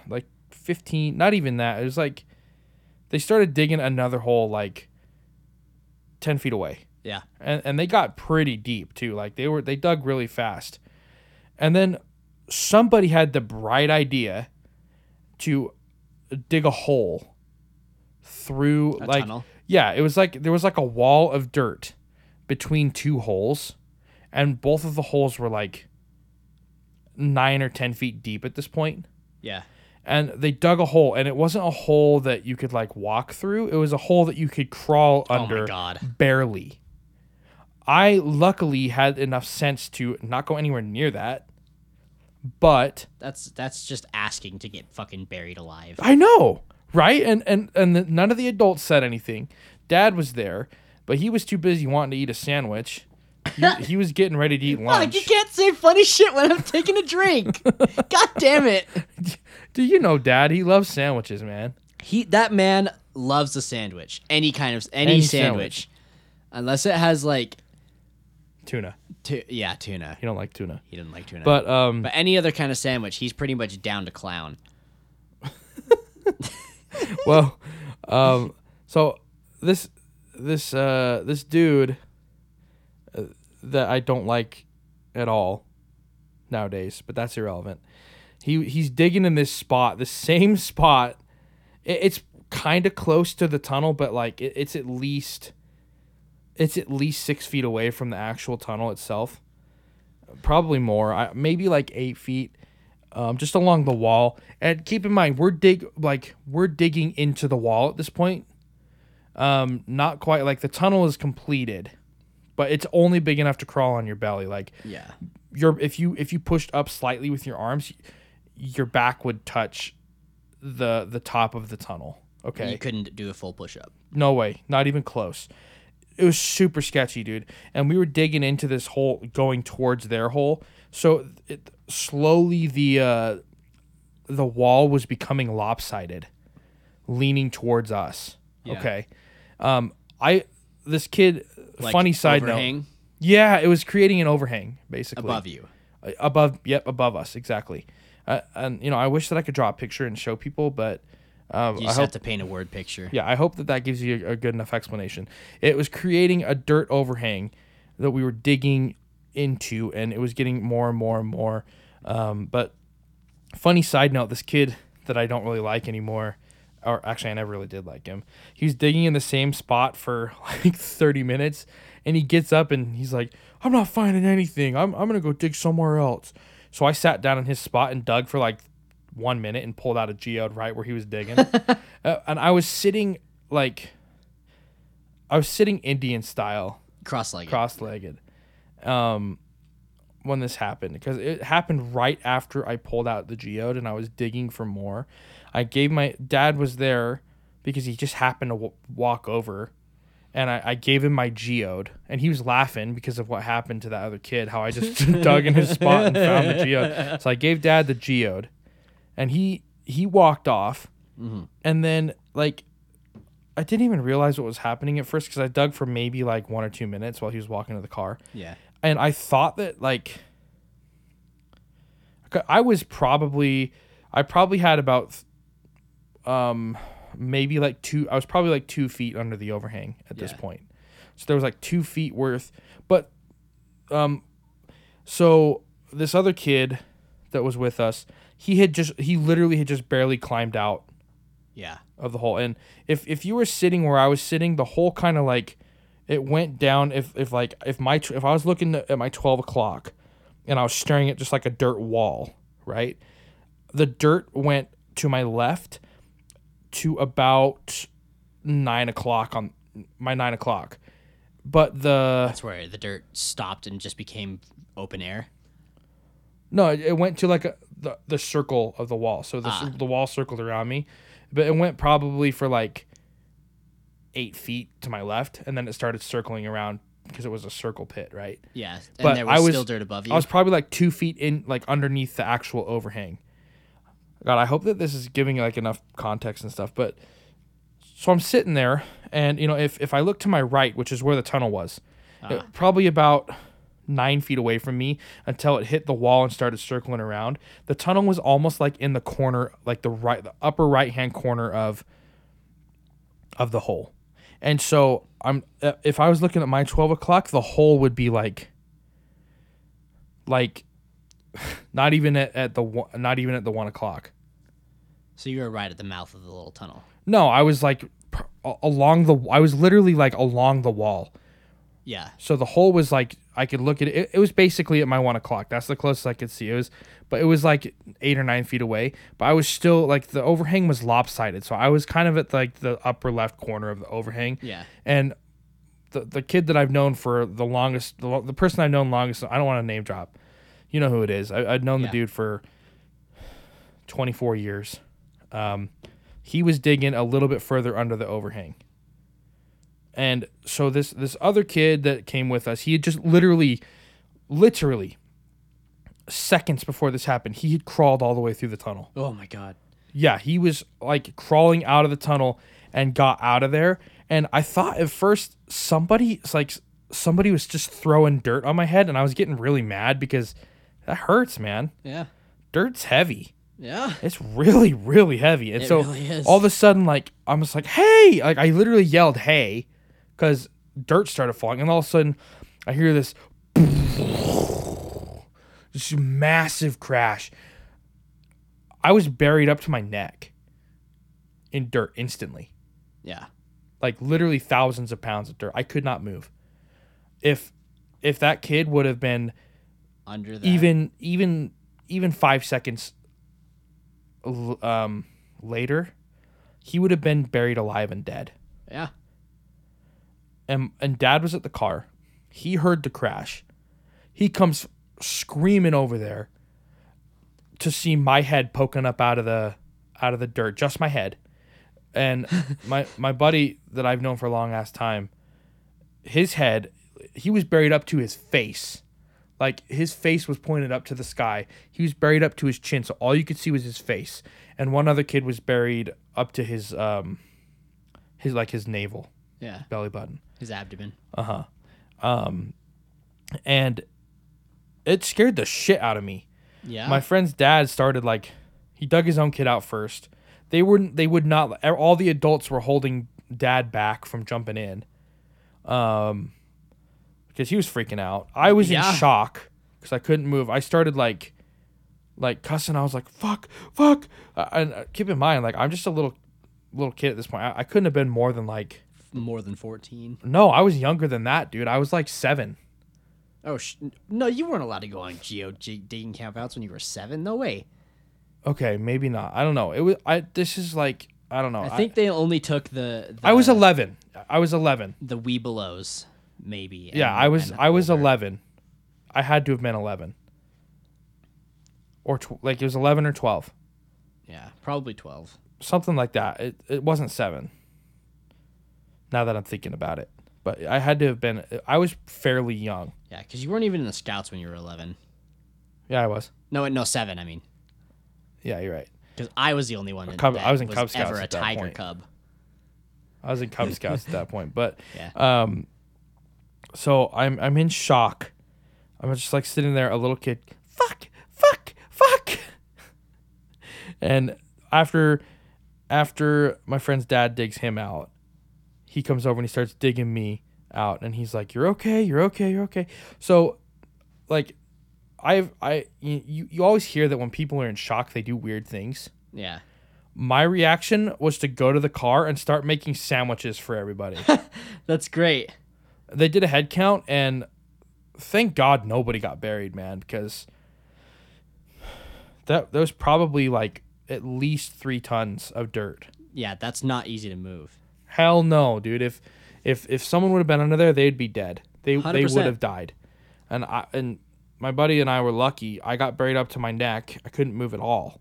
like fifteen. Not even that. It was like they started digging another hole like ten feet away Yeah. and and they got pretty deep too. Like they were they dug really fast, and then somebody had the bright idea to dig a hole through A like tunnel. yeah, it was like there was like a wall of dirt between two holes, and both of the holes were like nine or ten feet deep at this point Yeah. and they dug a hole and it wasn't a hole that you could like walk through it was a hole that you could crawl Oh under barely i luckily had enough sense to not go anywhere near that but That's that's just asking to get fucking buried alive. i know right and and and the, none of the adults said anything dad was there but he was too busy wanting to eat a sandwich he, he was getting ready to eat Fuck, lunch you can't say funny shit when I'm taking a drink. god damn it. do you know dad he loves sandwiches man He that man loves a sandwich. Any kind of any, Any sandwich. sandwich. Unless it has like tuna tu- yeah, tuna. He don't like tuna He didn't like tuna. but um but any other kind of sandwich, he's pretty much down to clown. well, um, so this this uh this dude uh, that I don't like at all nowadays, but that's irrelevant. He he's digging in this spot, the same spot. It, it's kind of close to the tunnel, but like it, it's at least it's at least six feet away from the actual tunnel itself. Probably more. I, maybe like eight feet um, just along the wall. And keep in mind, we're dig like we're digging into the wall at this point. Um, not quite like the tunnel is completed, but it's only big enough to crawl on your belly. Like Yeah. your if you if you pushed up slightly with your arms, your back would touch the the top of the tunnel. Okay, You couldn't do a full push up. no way, not even close. It was super sketchy, dude. And we were digging into this hole, going towards their hole. So it, slowly the uh, the wall was becoming lopsided, leaning towards us. Yeah. Okay, um, I this kid. Like funny side note. Yeah, it was creating an overhang basically above you. Above. Yep, above us exactly. Uh, and you know, I wish that I could draw a picture and show people, but um, You just hope have to paint a word picture. yeah, I hope that that gives you a, a good enough explanation. It was creating a dirt overhang that we were digging into, and it was getting more and more and more. Um, but funny side note: this kid that I don't really like anymore, or actually I never really did like him. He was digging in the same spot for like thirty minutes, and he gets up and he's like, "I'm not finding anything. I'm I'm gonna go dig somewhere else." So I sat down in his spot and dug for like one minute and pulled out a geode right where he was digging. uh, and I was sitting like, I was sitting Indian style, Cross-legged. cross-legged, um, when this happened because it happened right after I pulled out the geode and I was digging for more. I gave my dad was there because he just happened to w- walk over. And I, I gave him my geode, and he was laughing because of what happened to that other kid. How I just dug in his spot and found the geode. So I gave dad the geode, and he he walked off, and then like I didn't even realize what was happening at first because I dug for maybe like one or two minutes while he was walking to the car yeah. and I thought that like I was probably I probably had about um maybe like two I was probably like two feet under the overhang at this point. So there was like two feet worth. But um so this other kid that was with us, he had just he literally had just barely climbed out Yeah. of the hole. And if if you were sitting where I was sitting, the hole kind of like it went down. If if like if my if I was looking at my twelve o'clock, and I was staring at just like a dirt wall, right? The dirt went to my left to about nine o'clock on my nine o'clock, but the That's where the dirt stopped and just became open air. No, it, it went to like a, the the circle of the wall. So the Ah. the wall circled around me, but it went probably for like eight feet to my left, and then it started circling around because it was a circle pit, right? Yeah. But there was, I was- still dirt above you. I was probably like two feet in, like underneath the actual overhang. God, I hope that this is giving like enough context and stuff. But so I'm sitting there, and you know, if if I look to my right, which is where the tunnel was, it- probably about nine feet away from me until it hit the wall and started circling around. The tunnel was almost like in the corner, like the right, the upper right hand corner of of the hole. And so I'm if I was looking at my twelve o'clock, the hole would be like like not even at, at the one, not even at the one o'clock. so you were right at the mouth of the little tunnel. No, I was like along the. I was literally like along the wall. Yeah. So the hole was like I could look at it. It, it was basically at my one o'clock. That's the closest I could see. It was, but it was like eight or nine feet away. But I was still like the overhang was lopsided, so I was kind of at like the upper left corner of the overhang. Yeah. And the the kid that I've known for the longest, the, the person I've known longest, I don't want to name drop. You know who it is. I, I've known Yeah. the dude for twenty four years. Um, he was digging a little bit further under the overhang. And so this this other kid that came with us, he had just literally, literally, seconds before this happened, he had crawled all the way through the tunnel. Oh my god. Yeah, he was like crawling out of the tunnel and got out of there. And I thought at first somebody like somebody was just throwing dirt on my head, and I was getting really mad because that hurts, man. Yeah. Dirt's heavy. Yeah. It's really, really heavy. And It so really all of a sudden, like I'm just like, hey, like I literally yelled, hey, because dirt started falling, and all of a sudden, I hear this, this massive crash. I was buried up to my neck in dirt instantly, Yeah. like literally thousands of pounds of dirt. I could not move. If if that kid would have been Under that. even even even five seconds um later he would have been buried alive and dead Yeah. And and dad was at the car. He heard the crash. He comes screaming over there to see my head poking up out of the out of the dirt just my head. And my my buddy that i've known for a long ass time his head he was buried up to his face. Like his face was pointed up to the sky. He was buried up to his chin so all you could see was his face. And one other kid was buried up to his um his like his navel. Yeah. belly button His abdomen. Uh huh. Um, and it scared the shit out of me. Yeah. My friend's dad started like he dug his own kid out first. They wouldn't they would not all the adults were holding dad back from jumping in. Um because he was freaking out. I was Yeah. in shock cuz I couldn't move. I started like like cussing. I was like, "Fuck, fuck." Uh, and uh, keep in mind like I'm just a little little kid at this point. I, I couldn't have been more than like More than 14. no, I was younger than that, dude. I was like 7. Oh, sh- no, you weren't allowed to go on geo g- digging campouts when you were seven. No way. Okay, maybe not. I don't know. It was. I. This is like. I don't know. I think they only took the, the I, was 11. I was 11. the Webelos, maybe. Yeah, and- I was. I was older. 11. I had to have been 11. Or tw- like it was 11 or 12. Yeah, probably twelve. something like that. It it wasn't seven. Now that I'm thinking about it, but I had to have been. I was fairly young. Yeah, because you weren't even in the scouts when you were eleven. Yeah, I was. No, no, seven. I mean, Yeah, you're right. because I was the only one Cub- I was in Cub Scouts ever a at that tiger point. cub. I was in Cub Scouts at that point, but Yeah. um, so I'm I'm in shock. I'm just like sitting there, a little kid. Fuck, fuck, fuck. And after after my friend's dad digs him out, he comes over and he starts digging me out, and he's like, "You're okay, you're okay, you're okay." So, like, I've I you you always hear that when people are in shock, they do weird things. Yeah. My reaction was to go to the car and start making sandwiches for everybody. That's great. they did a head count and thank God nobody got buried, man, because that that was probably like at least three tons of dirt. Yeah, that's not easy to move. Hell no, dude. If if if someone would have been under there, they'd be dead. They they 100%. would have died. And I and my buddy and I were lucky. I got buried up to my neck. I couldn't move at all.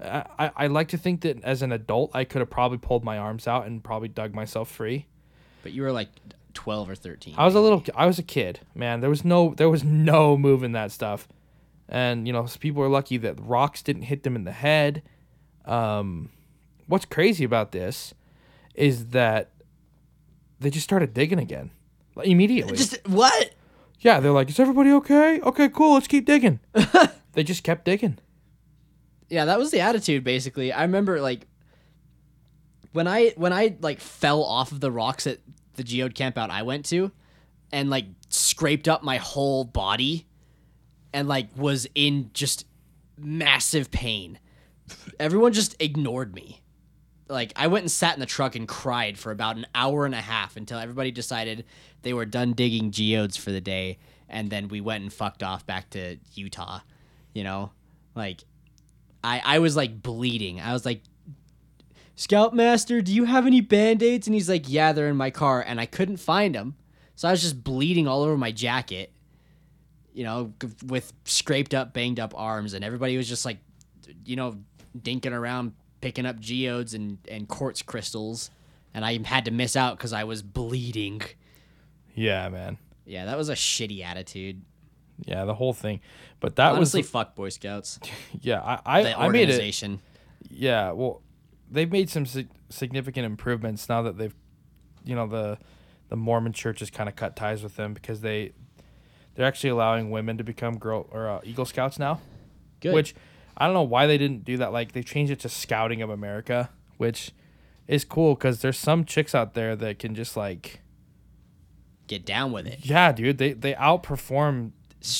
I, I, I like to think that as an adult, I could have probably pulled my arms out and probably dug myself free. But you were like twelve or thirteen. I was a little. I was a kid, man. There was no. There was no moving that stuff, and you know, people are lucky that rocks didn't hit them in the head. Um, what's crazy about this is that they just started digging again, like, immediately. Just what? yeah, they're like, "Is everybody okay? Okay, cool. Let's keep digging." they just kept digging. Yeah, that was the attitude basically. I remember like when I when I like fell off of the rocks at the geode campout I went to and like scraped up my whole body and like was in just massive pain. Everyone just ignored me. Like I went and sat in the truck and cried for about an hour and a half until everybody decided they were done digging geodes for the day and then we went and fucked off back to Utah. You know? Like I I was like bleeding. I was like Scoutmaster, do you have any band-aids? And he's like, "Yeah, they're in my car." And I couldn't find them. So I was just bleeding all over my jacket. You know, with scraped up, banged up arms and everybody was just like you know, dinking around picking up geodes and and quartz crystals. And I had to miss out cuz I was bleeding. Yeah, man. Yeah, that was a shitty attitude. Yeah, the whole thing. But that Honestly, was fuck Boy Scouts. yeah. I I, The I made it. organization. Yeah, well, they've made some sig- significant improvements now that they've, you know, the the Mormon Church has kind of cut ties with them because they they're actually allowing women to become girl or uh, Eagle Scouts now, Good. which I don't know why they didn't do that. Like they changed it to Scouting of America, which is cool because there's some chicks out there that can just like, get down with it. yeah, dude, they they outperform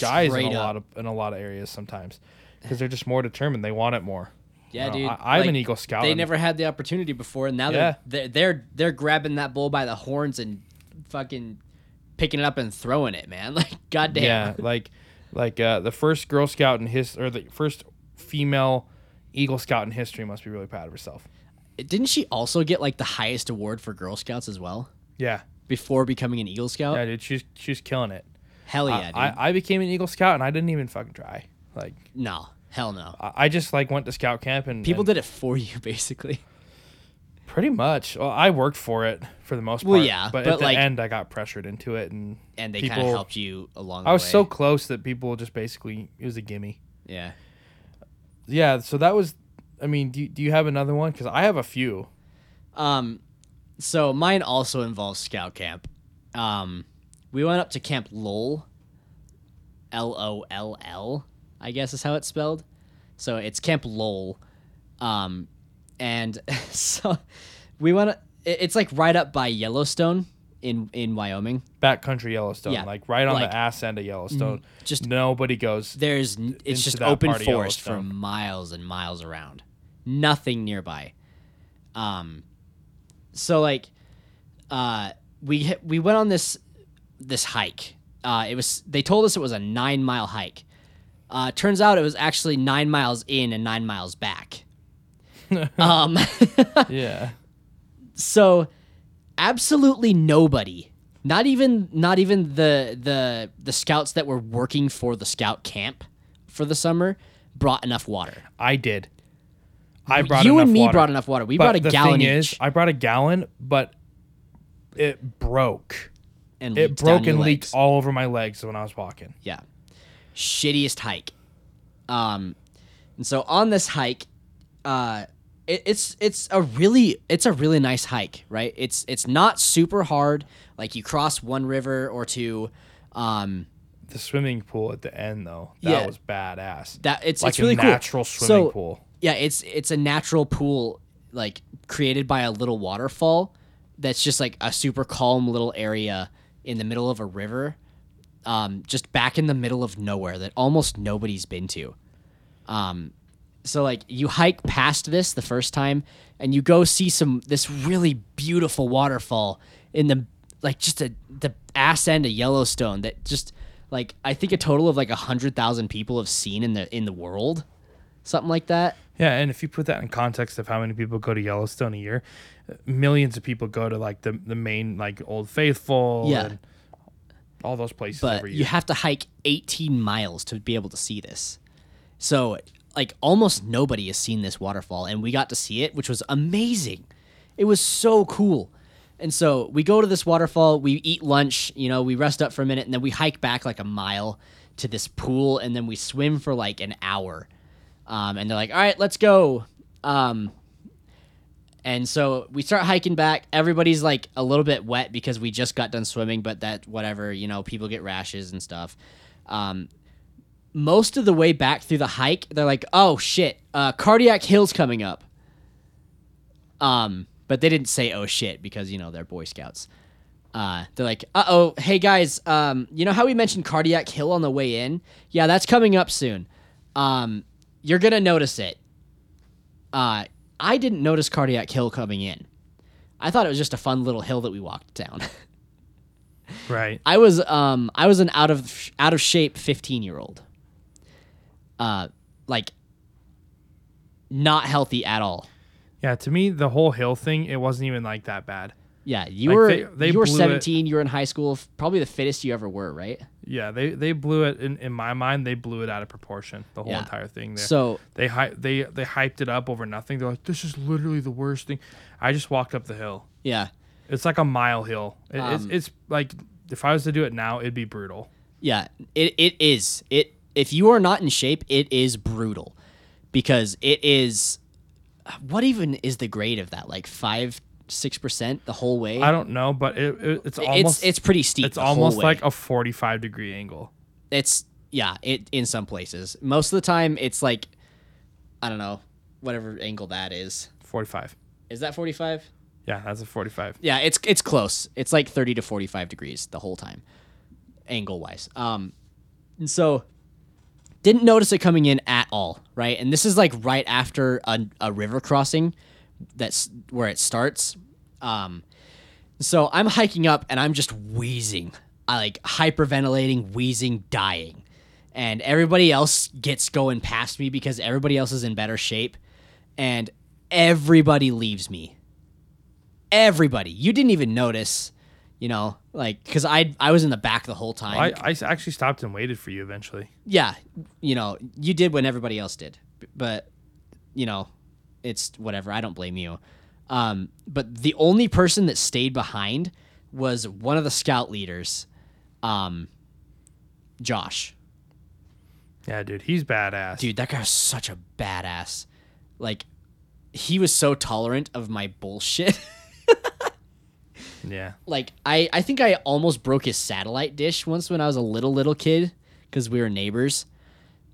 guys in a up. lot of in a lot of areas sometimes because they're just more determined. They want it more. Yeah, You know, dude. I, I'm like, an Eagle Scout. They never had the opportunity before, and now Yeah. they're, they're they're they're grabbing that bull by the horns and fucking picking it up and throwing it, man. Like goddamn. Yeah, like like uh, the first Girl Scout in his or the first female Eagle Scout in history must be really proud of herself. Didn't she also get like the highest award for Girl Scouts as well Yeah, before becoming an Eagle Scout? yeah, dude, she's she's killing it. Hell I- yeah, dude. I, I became an Eagle Scout and I didn't even fucking try. Like no, hell no. I, I just like went to scout camp and People and did it for you, basically. pretty much. Well, I worked for it for the most part. Well, yeah, but, but, at the end, I got pressured into it, and And they kind of helped you along. I was way. so close that people just basically it was a gimme. yeah. Yeah, so that was. I mean, do do you have another one? Because I have a few. Um, so mine also involves scout camp. Um, we went up to Camp Loll. L O L L, I guess is how it's spelled. So it's Camp Loll. Um, and so we went. it- It's like right up by Yellowstone in in Wyoming. Backcountry Yellowstone, Yeah, like right on like- the ass end of Yellowstone. just- nobody goes. There's it's just open forest for miles and miles around. Nothing nearby. Um so like uh we we went on this this hike. Uh it was they told us it was a 9 mile hike. Uh, turns out it was actually nine miles in and nine miles back. um, Yeah. so absolutely nobody, not even not even the the the scouts that were working for the scout camp for the summer, brought enough water. I did. I brought you enough and me water. brought enough water. We But brought a the gallon thing each, is, I brought a gallon, but it broke. and It broke and legs. leaked all over my legs when I was walking. Yeah. Shittiest hike. Um and so on this hike, uh it, it's it's a really it's a really nice hike, right? It's it's not super hard. Like you cross one river or two. Um The swimming pool at the end, though, that Yeah. was badass. that it's like it's really a cool. natural swimming So, pool. Yeah, it's it's a natural pool like created by a little waterfall that's just like a super calm little area in the middle of a river. Um, just back in the middle of nowhere that almost nobody's been to. Um, so like you hike past this the first time and you go see some this really beautiful waterfall in the like just a the ass end of Yellowstone that just like I think a total of like a hundred thousand people have seen in the in the world, something like that. Yeah, and if you put that in context of how many people go to Yellowstone a year, millions of people go to like the the main like Old Faithful Yeah. and all those places but you have to hike 18 miles to be able to see this. So, like, almost nobody has seen this waterfall, and we got to see it, which was amazing. It was so cool. And so we go to this waterfall, we eat lunch, you know, we rest up for a minute, and then we hike back like a mile to this pool, and then we swim for like an hour. Um, and they're like, all right, let's go. Um, and so we start hiking back. Everybody's like a little bit wet because we just got done swimming, but that whatever, you know, people get rashes and stuff. Um, most of the way back through the hike, they're like, "Oh shit, uh, cardiac hill's coming up." Um, but they didn't say "oh shit" because you know they're Boy Scouts. Uh, they're like, "Uh oh, hey guys, um, you know how we mentioned cardiac hill on the way in? Yeah, that's coming up soon. Um, you're gonna notice it." Uh, I didn't notice cardiac hill coming in. I thought it was just a fun little hill that we walked down. right. I was um I was an out of out of shape 15 year old. Uh, like not healthy at all. Yeah, to me, the whole hill thing, it wasn't even like that bad. Yeah, you Like, were they- they you were blew it. 17. You were in high school. Probably the fittest you ever were, right? Yeah, they they blew it in, in my mind. They blew it out of proportion. The whole Yeah. entire thing. There. So they they they hyped it up over nothing. They're like, this is literally the worst thing. I just walked up the hill. yeah, It's like a mile hill. It, Um, it's it's like if I was to do it now, it'd be brutal. yeah. It it is it. If you are not in shape, it is brutal, because it is. What even is the grade of that? Like five six percent the whole way. I don't know, but it, it it's it's almost it's pretty steep. it's the whole almost like a forty five degree angle. it's yeah it in some places most of the time it's like i don't know whatever angle that is Forty five. is that 45 Yeah, that's a forty five. yeah it's it's close it's like 30 to 45 degrees the whole time angle wise um and so didn't notice it coming in at all right? And this is like right after a, a river crossing that's where it starts. Um so i'm hiking up and i'm just wheezing. I like hyperventilating wheezing dying. And everybody else gets going past me because everybody else is in better shape. And everybody leaves me. Everybody. You didn't even notice you know like because i i was in the back the whole time I I actually stopped and waited for you eventually. yeah, you know, you did when everybody else did, but you know, it's whatever. I don't blame you. Um, but the only person that stayed behind was one of the scout leaders, um, Josh. Yeah, dude, he's badass. Dude, that guy was such a badass. Like, he was so tolerant of my bullshit. Yeah. like I, I think I almost broke his satellite dish once when I was a little little kid because we were neighbors.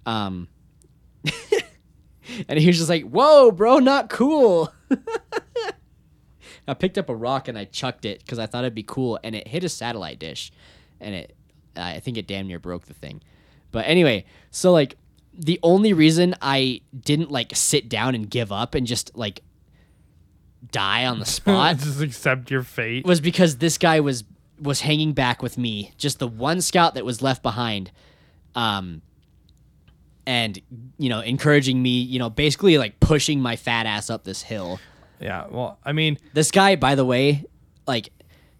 Um, and he was just like, "Whoa, bro, not cool." I picked up a rock and I chucked it because I thought it'd be cool, and it hit a satellite dish, and it, I think it damn near broke the thing. But anyway, so like the only reason I didn't like sit down and give up and just like die on the spot Just accept your fate. was because this guy was was hanging back with me, just the one scout that was left behind. Um, and you know encouraging me, you know, basically like pushing my fat ass up this hill. Yeah. Well, I mean, This guy, by the way, like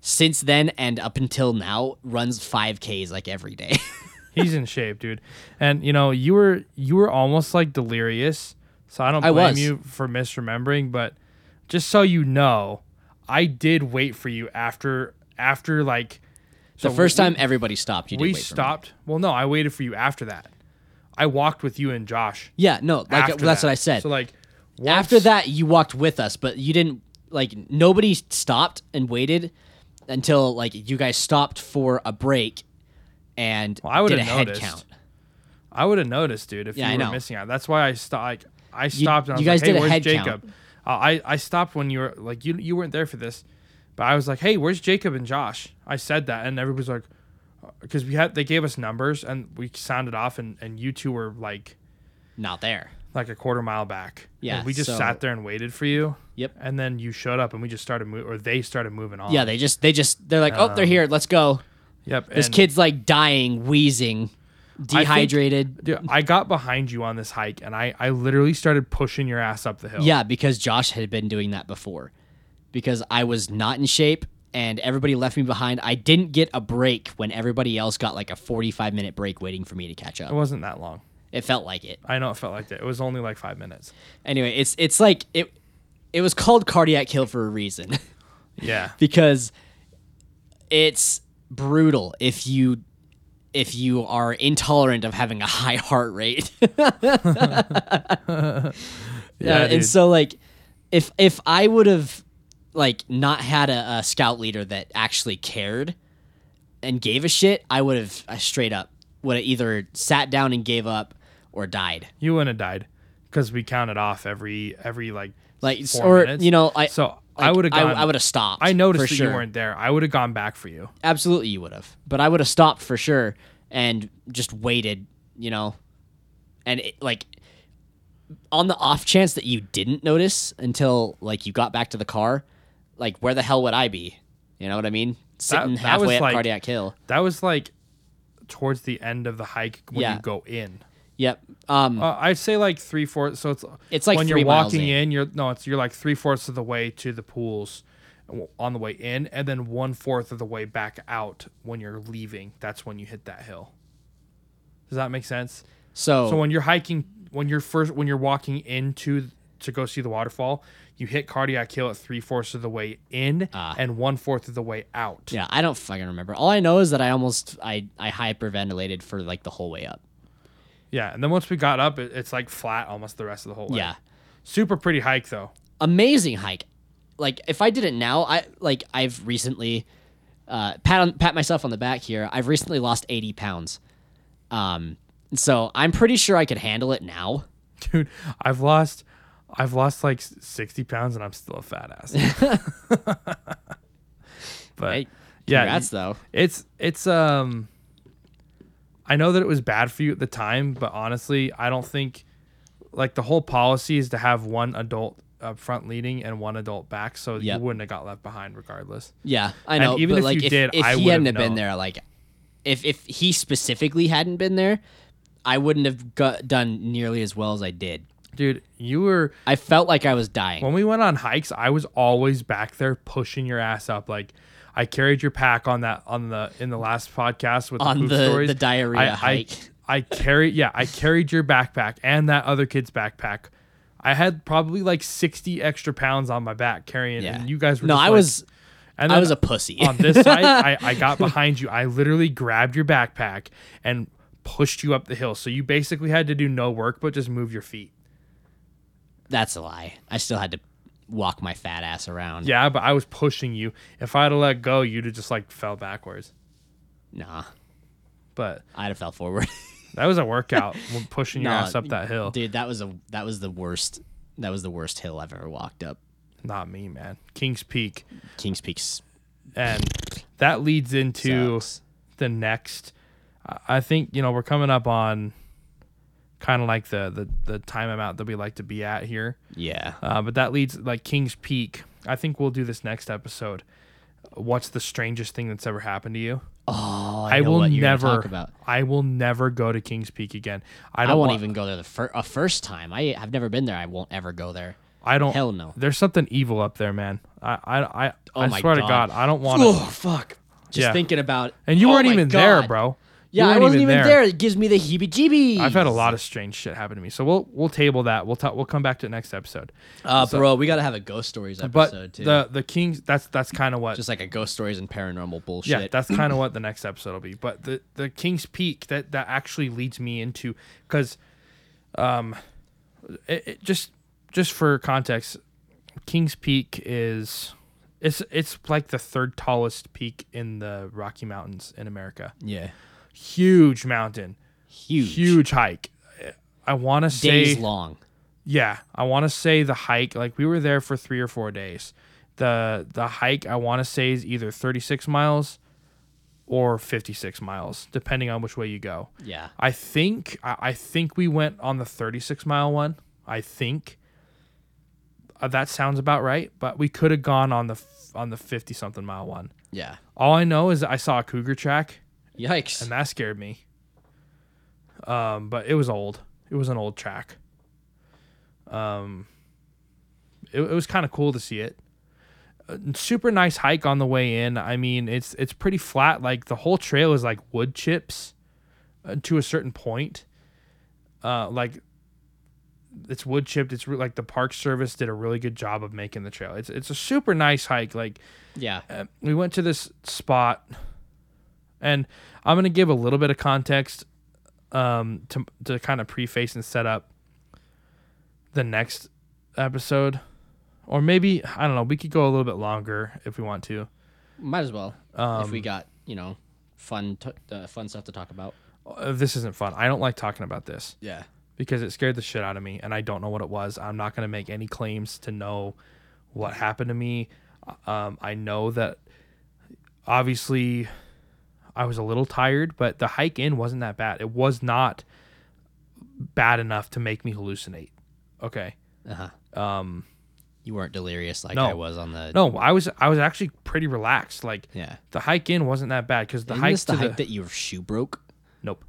since then and up until now, runs 5Ks like every day. he's in shape, dude. And you know, you were you were almost like delirious. So I don't blame was. you for misremembering, but just so you know, I did wait for you after after like the so first we- time everybody stopped, you did we wait for me. stopped. Well, no, I waited for you after that. I walked with you and Josh. Yeah, no, like that's that. what I said. So like After that, you walked with us, but you didn't like nobody stopped and waited until like you guys stopped for a break and Well, I would've did a head count. I would have noticed, dude, if Yeah, I you were know. missing out. That's why I stopped. Like, I stopped. and I you guys like, hey, did a head Jacob? count. Uh, I I stopped when you were like you you weren't there for this, but I was like, hey, where's Jacob and Josh? I said that, and everybody's like, because we had they gave us numbers and we sounded off, and and you two were like Not there. like a quarter mile back. Yeah, And we just so- sat there and waited for you. Yep. And then you showed up, and we just started moving, or they started moving on. Yeah, they just they just they're like, "Oh, they're here. Let's go." Yep. This kid's like dying, wheezing, dehydrated. Dude, I got behind you on this hike, and I I literally started pushing your ass up the hill. Yeah, because Josh had been doing that before. Because I was not in shape and everybody left me behind. I didn't get a break when everybody else got like a 45 minute break waiting for me to catch up. It wasn't that long. It felt like it. I know it felt like that. It was only like five minutes. Anyway, it's it's like it it was called cardiac kill for a reason. Yeah. because it's brutal if you if you are intolerant of having a high heart rate. Yeah, and so like if if I would have like not had a, a scout leader that actually cared and gave a shit, I would have uh, straight up would have either sat down and gave up or died. You wouldn't have died because we counted off every every like Like four or minutes. you know I so I would have gone. I, would have stopped. I noticed that sure. you weren't there. I would have gone back for you. Absolutely, you would have. But I would have stopped for sure and just waited, you know, and it, like on the off chance that you didn't notice until like you got back to the car, like where the hell would I be? You know what I mean? Sitting that halfway was up like- cardiac hill. That was like towards the end of the hike when Yeah. you go in. Yep. Um. Uh, I'd say like three fourths. So it's It's like when you're walking in. in. You're no, it's you're like three fourths of the way to the pools on the way in, and then one fourth of the way back out when you're leaving. That's when you hit that hill. Does that make sense? so, So when you're hiking, when you're first, when you're walking into to go see the waterfall, you hit cardiac hill at three fourths of the way in Ah. and one fourth of the way out. yeah, I don't fucking remember. All I know is that I almost I I hyperventilated for like the whole way up. Yeah, and then once we got up, it, it's like flat almost the rest of the whole way. Yeah. super pretty hike though. amazing hike. Like if I did it now, I like I've recently uh, pat on, pat myself on the back here. I've recently lost eighty pounds, um, so I'm pretty sure I could handle it now. Dude, I've lost, I've lost like sixty pounds, and I'm still a fat ass. but Hey, yeah, congrats though. it's it's um. I know that it was bad for you at the time, but honestly, I don't think like the whole policy is to have one adult up front leading and one adult back, so Yep. you wouldn't have got left behind regardless. Yeah, I And know. even but if like you if, did, if I he hadn't have been there, like if if he specifically hadn't been there, I wouldn't have got, done nearly as well as I did. Dude, you were I felt like I was dying. when we went on hikes, I was always back there pushing your ass up. Like I carried your pack on that on the in the last podcast with On the, the- stories. the diarrhea I, hike. I, I carried yeah, I carried your backpack and that other kid's backpack. I had probably like sixty extra pounds on my back carrying, yeah, and you guys were no, I like- was And I was a pussy. on this side, I, I got behind you. I literally grabbed your backpack and pushed you up the hill. So you basically had to do no work but just move your feet. That's a lie. I still had to walk my fat ass around. Yeah, but I was pushing you. If I'd have let go, you'd have just like fell backwards. Nah, But I'd have fell forward. that was a workout when pushing your Nah, ass up that hill. Dude, that was a that was the worst. That was the worst hill I've ever walked up. Not me, man. Kings Peak. Kings Peak's And that leads into sucks. the next I- I think, you know, we're coming up on kind of like the, the the time amount that we like to be at here. Yeah. Uh, but that leads like King's Peak. I think we'll do this next episode. What's the strangest thing that's ever happened to you? Oh, I, I, will never. talk about. I will never go to Kings Peak again. I I, don't won't want- even go there the fir- a first time. I have never been there. I won't ever go there. I don't. Hell no. There's something evil up there, man. I I I, Oh I swear to God. God, I don't want to. Oh fuck! Just Yeah. thinking about. And you Oh weren't even there, bro. Yeah, I wasn't even there. It gives me the heebie-jeebies. I've had a lot of strange shit happen to me, so we'll we'll table that. We'll talk. We'll come back to it next episode. Uh, bro, we gotta have a ghost stories But episode too. the the Kings, that's that's kind of what. Just like a ghost stories and paranormal bullshit. yeah, that's kind of what the next episode will be. But the the Kings Peak that that actually leads me into because, um, it, it just just for context, Kings Peak is. It's, it's like the third tallest peak in the Rocky Mountains in America. yeah, Huge mountain, huge, huge hike. I want to say days long. Yeah, I want to say the hike. Like we were there for three or four days. The the hike I want to say is either 36 miles or 56 miles, depending on which way you go. Yeah, I think I, I think we went on the 36 mile one. I think uh, that sounds about right. But we could have gone on the f- on the 50 something mile one. yeah. All I know is I saw a cougar track Yikes! and that scared me. Um, but it was old. It was an old track. Um, it, it was kind of cool to see it. Uh, super nice hike on the way in. I mean, it's it's pretty flat. Like the whole trail is like wood chips, uh, to a certain point. Uh, like it's wood chipped. It's re- like the Park Service did a really good job of making the trail. It's it's a super nice hike. Like yeah, uh, we went to this spot and i'm going to give a little bit of context um, to, to kind of preface and set up the next episode. Or maybe i don't know we could go a little bit longer if we want to. Might as well. if Um, we got you know fun t- uh, fun stuff to talk about. Uh, this isn't fun. I don't like talking about this. Yeah, because it scared the shit out of me and i don't know what it was. I'm not going to make any claims to know what happened to me. Um, i know that obviously i was a little tired but the hike in wasn't that bad it was not bad enough to make me hallucinate okay uh huh. um You weren't delirious like No. I was on the. no i was i was actually pretty relaxed like Yeah. the hike in wasn't that bad because the Isn't hike this the to hike the that your shoe broke? Nope.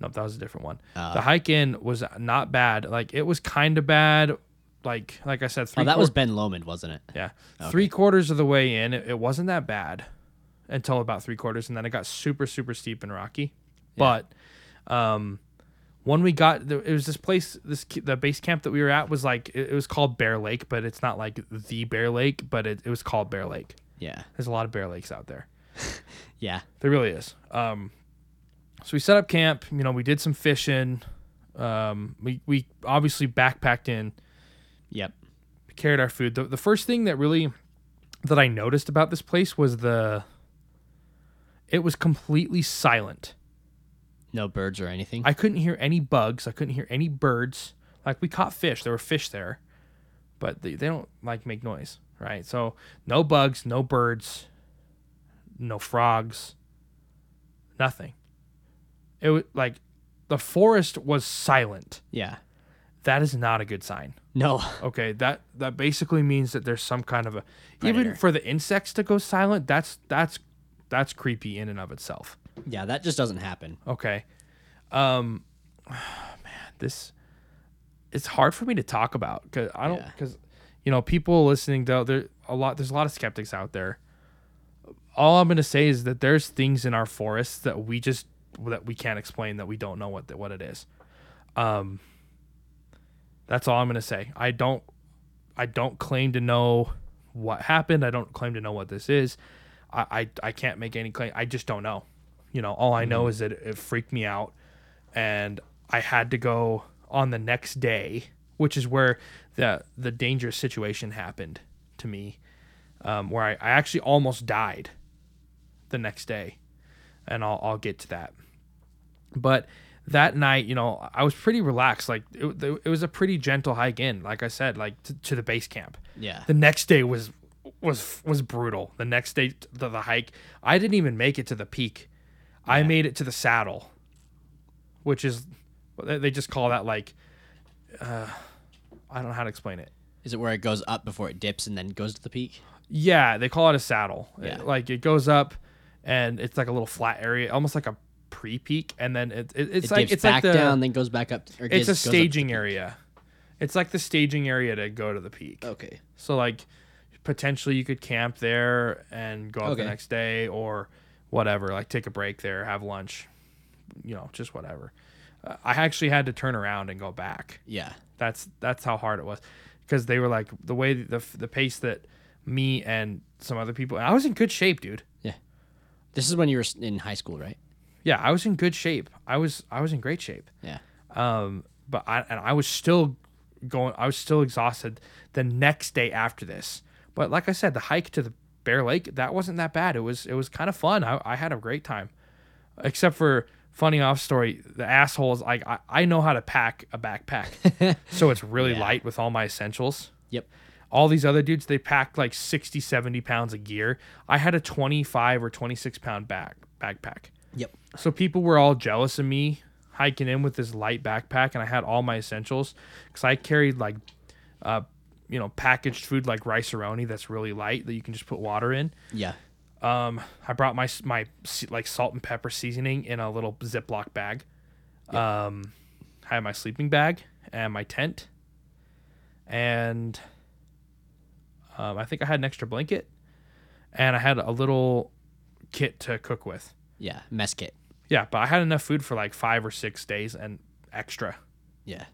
Nope, that was a different one. Uh. the hike in was not bad. Like it was kind of bad. Like like I said, three Oh, that was Ben Lomond, wasn't it? yeah. Three quarters of the way in, it, it wasn't that bad until about three quarters, and then it got super super steep and rocky. But um, when we got there, it was this place, this the base camp that we were at was like it, it was called Bear Lake, but it's not like the Bear Lake, but it, it was called Bear Lake. Yeah. There's a lot of bear lakes out there. Yeah. There really is. Um, so we set up camp. You know, we did some fishing. Um, we we obviously backpacked in, Yep. carried our food. The, the first thing that really that I noticed about this place was the. It was completely silent. No birds or anything. I couldn't hear any bugs. I couldn't hear any birds. Like we caught fish. There were fish there, but they, they don't like make noise, right? So no bugs, no birds, no frogs, nothing. It was like the forest was silent. yeah. That is not a good sign. No. Okay, that that basically means that there's some kind of a even for the insects to go silent. That's that's that's creepy in and of itself. Yeah, that just doesn't happen. Okay. Um man, this it's hard for me to talk about cuz I don't Yeah. cuz you know, people listening though there a lot there's a lot of skeptics out there. All I'm going to say is that there's things in our forests that we just that we can't explain that we don't know what the, what it is. Um that's all I'm going to say. I don't I don't claim to know what happened. I don't claim to know what this is. I I, I can't make any claim. I just don't know. You know, all I know is that it freaked me out and I had to go on the next day, which is where the the dangerous situation happened to me, um, where I, I actually almost died the next day, and I'll I'll get to that. But that night, you know, I was pretty relaxed. Like it, it was a pretty gentle hike in, like I said, like to, to the base camp. Yeah. The next day was was was brutal. The next day, the, the hike, I didn't even make it to the peak. I made it to the saddle, which is they just call that like, uh, I don't know how to explain it. Is it where it goes up before it dips and then goes to the peak? Yeah, they call it a saddle. Yeah. Like it goes up and it's like a little flat area, almost like a pre-peak, and then it, it it's It like it's back like the down, then goes back up. Or it's a goes up to staging area. It's like the staging area to go to the peak. Okay. So like potentially you could camp there and go up the next day or whatever, like take a break there, have lunch, you know, just whatever. Uh, I actually had to turn around and go back. Yeah. That's that's how hard it was because they were like the way the the pace that me and some other people. I was in good shape, dude. Yeah. This is when you were in high school, right? Yeah, I was in good shape. I was I was in great shape. Yeah. Um, but I and I was still going. I was still exhausted the next day after this. But like I said, the hike to the Bear Lake that wasn't that bad. It was it was kind of fun. I, I had a great time, except for funny off story. The assholes like I, I know how to pack a backpack, so it's really Yeah. light with all my essentials. Yep. All these other dudes, they packed like 60, 70 pounds of gear. I had a 25 or 26 pound bag backpack. Yep. So people were all jealous of me hiking in with this light backpack, and I had all my essentials because I carried like, uh, you know, packaged food like Rice-A-Roni that's really light that you can just put water in. Yeah. Um, I brought my my like salt and pepper seasoning in a little Ziploc bag. Um, I had my sleeping bag and my tent, and um, I think I had an extra blanket, and I had a little kit to cook with. Yeah. Mess kit. Yeah, but I had enough food for like five or six days and extra. Yeah.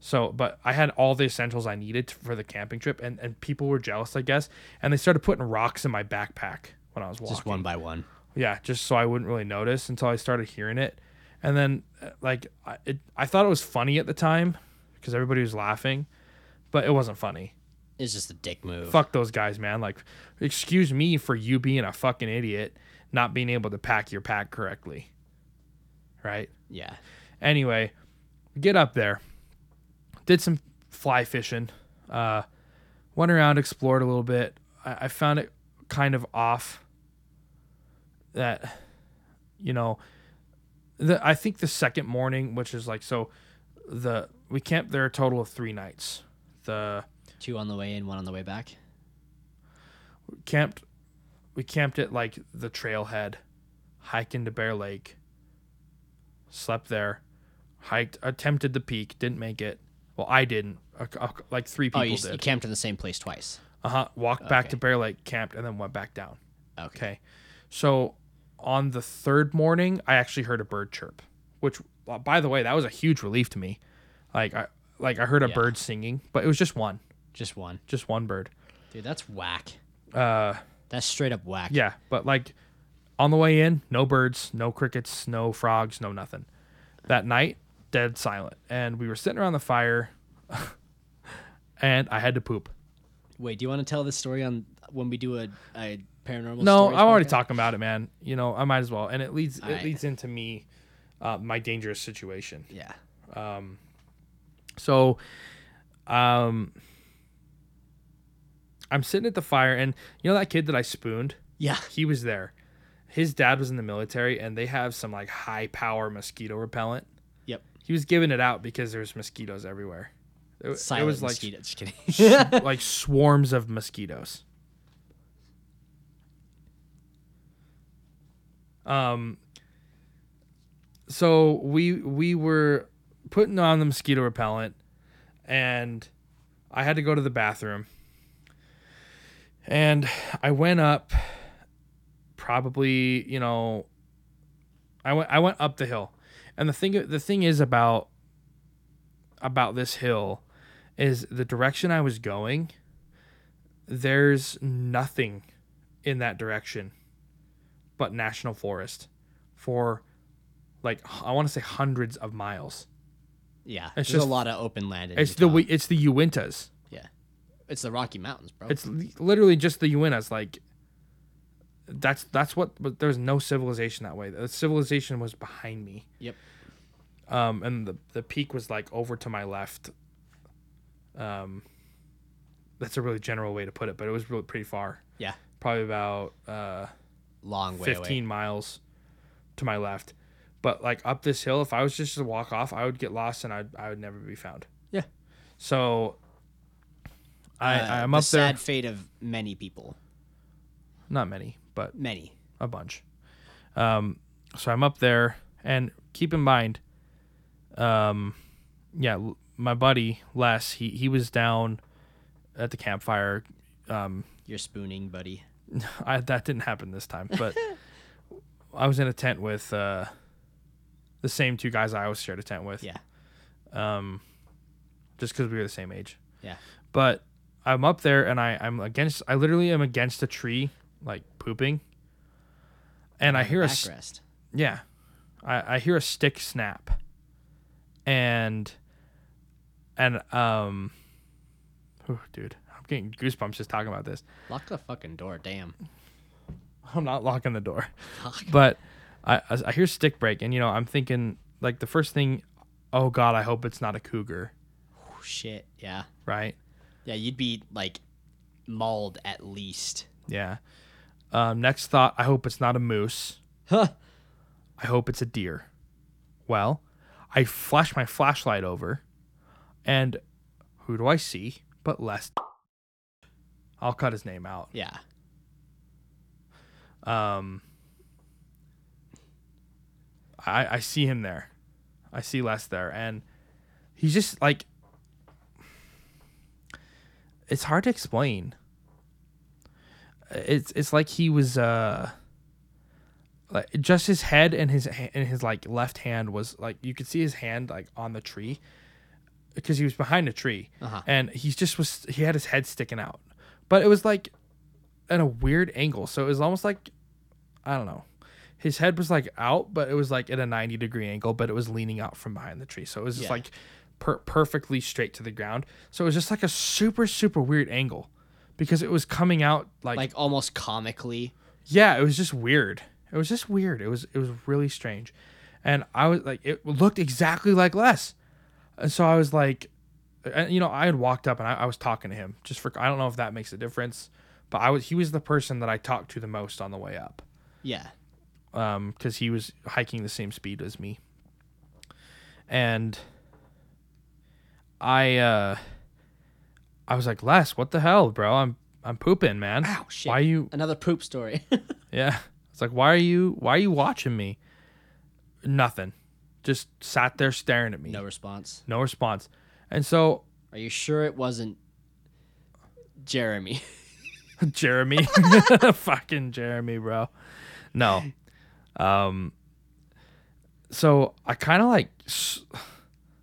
So, but I had all the essentials I needed for the camping trip, and, and people were jealous, I guess, and they started putting rocks in my backpack when I was walking. Just one by one. Yeah, just so I wouldn't really notice until I started hearing it, and then uh, like I, it, I thought it was funny at the time because everybody was laughing, but it wasn't funny. It's just a dick move. Fuck those guys, man. Like, excuse me for you being a fucking idiot, not being able to pack your pack correctly. Right. Yeah. Anyway, get up there. Did some fly fishing. Uh, went around, explored a little bit. I, I found it kind of off that, you know, the I think the second morning, which is like so, the we camped there a total of three nights. The Two on the way in, one on the way back. camped we camped at like the trailhead hiked into bear lake slept there hiked attempted the peak didn't make it well i didn't like three people you, s- you camped in the same place twice. uh-huh walked back to bear lake camped and then went back down Okay. okay so on the third morning i actually heard a bird chirp which uh, by the way that was a huge relief to me like i like i heard a Yeah. bird singing but it was just one Just one. just one bird Dude, that's whack. uh That's straight up whack. Yeah, but like on the way in, no birds, no crickets, no frogs, no nothing. That night, dead silent. And we were sitting around the fire and I had to poop. Wait, do you want to tell this story on when we do a, a paranormal? No, I'm already talking about it, man. You know, I might as well. And it leads it Alright. leads into me uh, my dangerous situation. Yeah. Um. So, um, I'm sitting at the fire, and you know that kid that I spooned? Yeah. He was there. His dad was in the military, and they have some like high power mosquito repellent. He was giving it out because there was mosquitoes everywhere. It, it was like mosquito. Just kidding. like swarms of mosquitoes. Um. So we we were putting on the mosquito repellent, and I had to go to the bathroom. And I went up. Probably, you know. I went. I went up the hill, and the thing the thing is about about this hill is the direction I was going. There's nothing in that direction but national forest for like I want to say hundreds of miles. yeah. It's There's just- a lot of open land. In It's the Utah. Wi- it's the Uintas. Yeah. It's the Rocky Mountains, bro. It's literally just the Uintas. Like that's that's what. But there's no civilization that way. The civilization was behind me. Yep. Um, and the the peak was like over to my left. Um, that's a really general way to put it, but it was really pretty far. Yeah. Probably about uh long way 15 away. miles to my left. But like up this hill, if I was just to walk off, I would get lost and I'd, I would never be found. Yeah. So I, Uh, I'm the up there. sad fate of many people. Not many, but Many. a bunch. Um, so I'm up there, and keep in mind, um, yeah, my buddy Les, he he was down at the campfire. Um, You're spooning, buddy. I, that didn't happen this time, but I was in a tent with uh, the same two guys I always shared a tent with. Yeah. Um, just because we were the same age. Yeah. But I'm up there and I I'm against. I literally am against a tree, like pooping. And I hear a backrest. yeah, I, I hear a stick snap, and and um, oh, dude, I'm getting goosebumps just talking about this. Lock the fucking door. Damn. I'm not locking the door. Fuck. but I I I hear stick break, and you know I'm thinking like the first thing, oh god, I hope it's not a cougar, Oh, shit. Yeah. right? Yeah. You'd be like mauled at least. Yeah. Um, next thought, I hope it's not a moose. Huh. I hope it's a deer. Well, I flash my flashlight over, and who do I see but Les? I'll cut his name out. Yeah. Um, I I see him there. I see Les there, and he's just like. It's hard to explain. It's it's like he was uh. Like just his head and his and his like left hand was like you could see his hand like on the tree, because he was behind a tree, Uh-huh. and he just was he had his head sticking out, but it was like at a weird angle. So it was almost like I don't know. His head was like out, but it was like at a 90 degree angle, but it was leaning out from behind the tree. So it was just Yeah. like per- perfectly straight to the ground. So it was just like a super, super weird angle because it was coming out like, Like almost comically. yeah, it was just weird. It was just weird. It was, it was really strange. And I was like, it looked exactly like Les. And so I was like, and, you know, I had walked up and I, I was talking to him just for, I don't know if that makes a difference, but I was, he was the person that I talked to the most on the way up Yeah. um because he was hiking the same speed as me and i uh i was like les what the hell bro i'm i'm pooping man Ow, shit. why you Another poop story. yeah it's like why are you why are you watching me nothing just sat there staring at me no response. no response and so Are you sure it wasn't Jeremy? Jeremy. Fucking Jeremy, bro. No. Um so I kind of like s-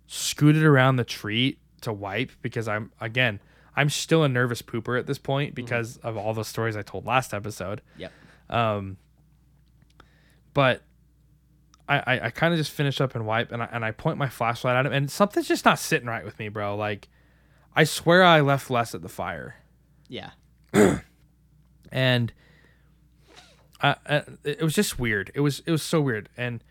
scooted around the tree to wipe because I'm again, I'm still a nervous pooper at this point because of all the stories I told last episode. yep. Um but I, I, I kind of just finish up and wipe and I, and I point my flashlight at him and something's just not sitting right with me, bro. Like I swear I left Les at the fire Yeah. and I, I, it was just weird. It was it was so weird, and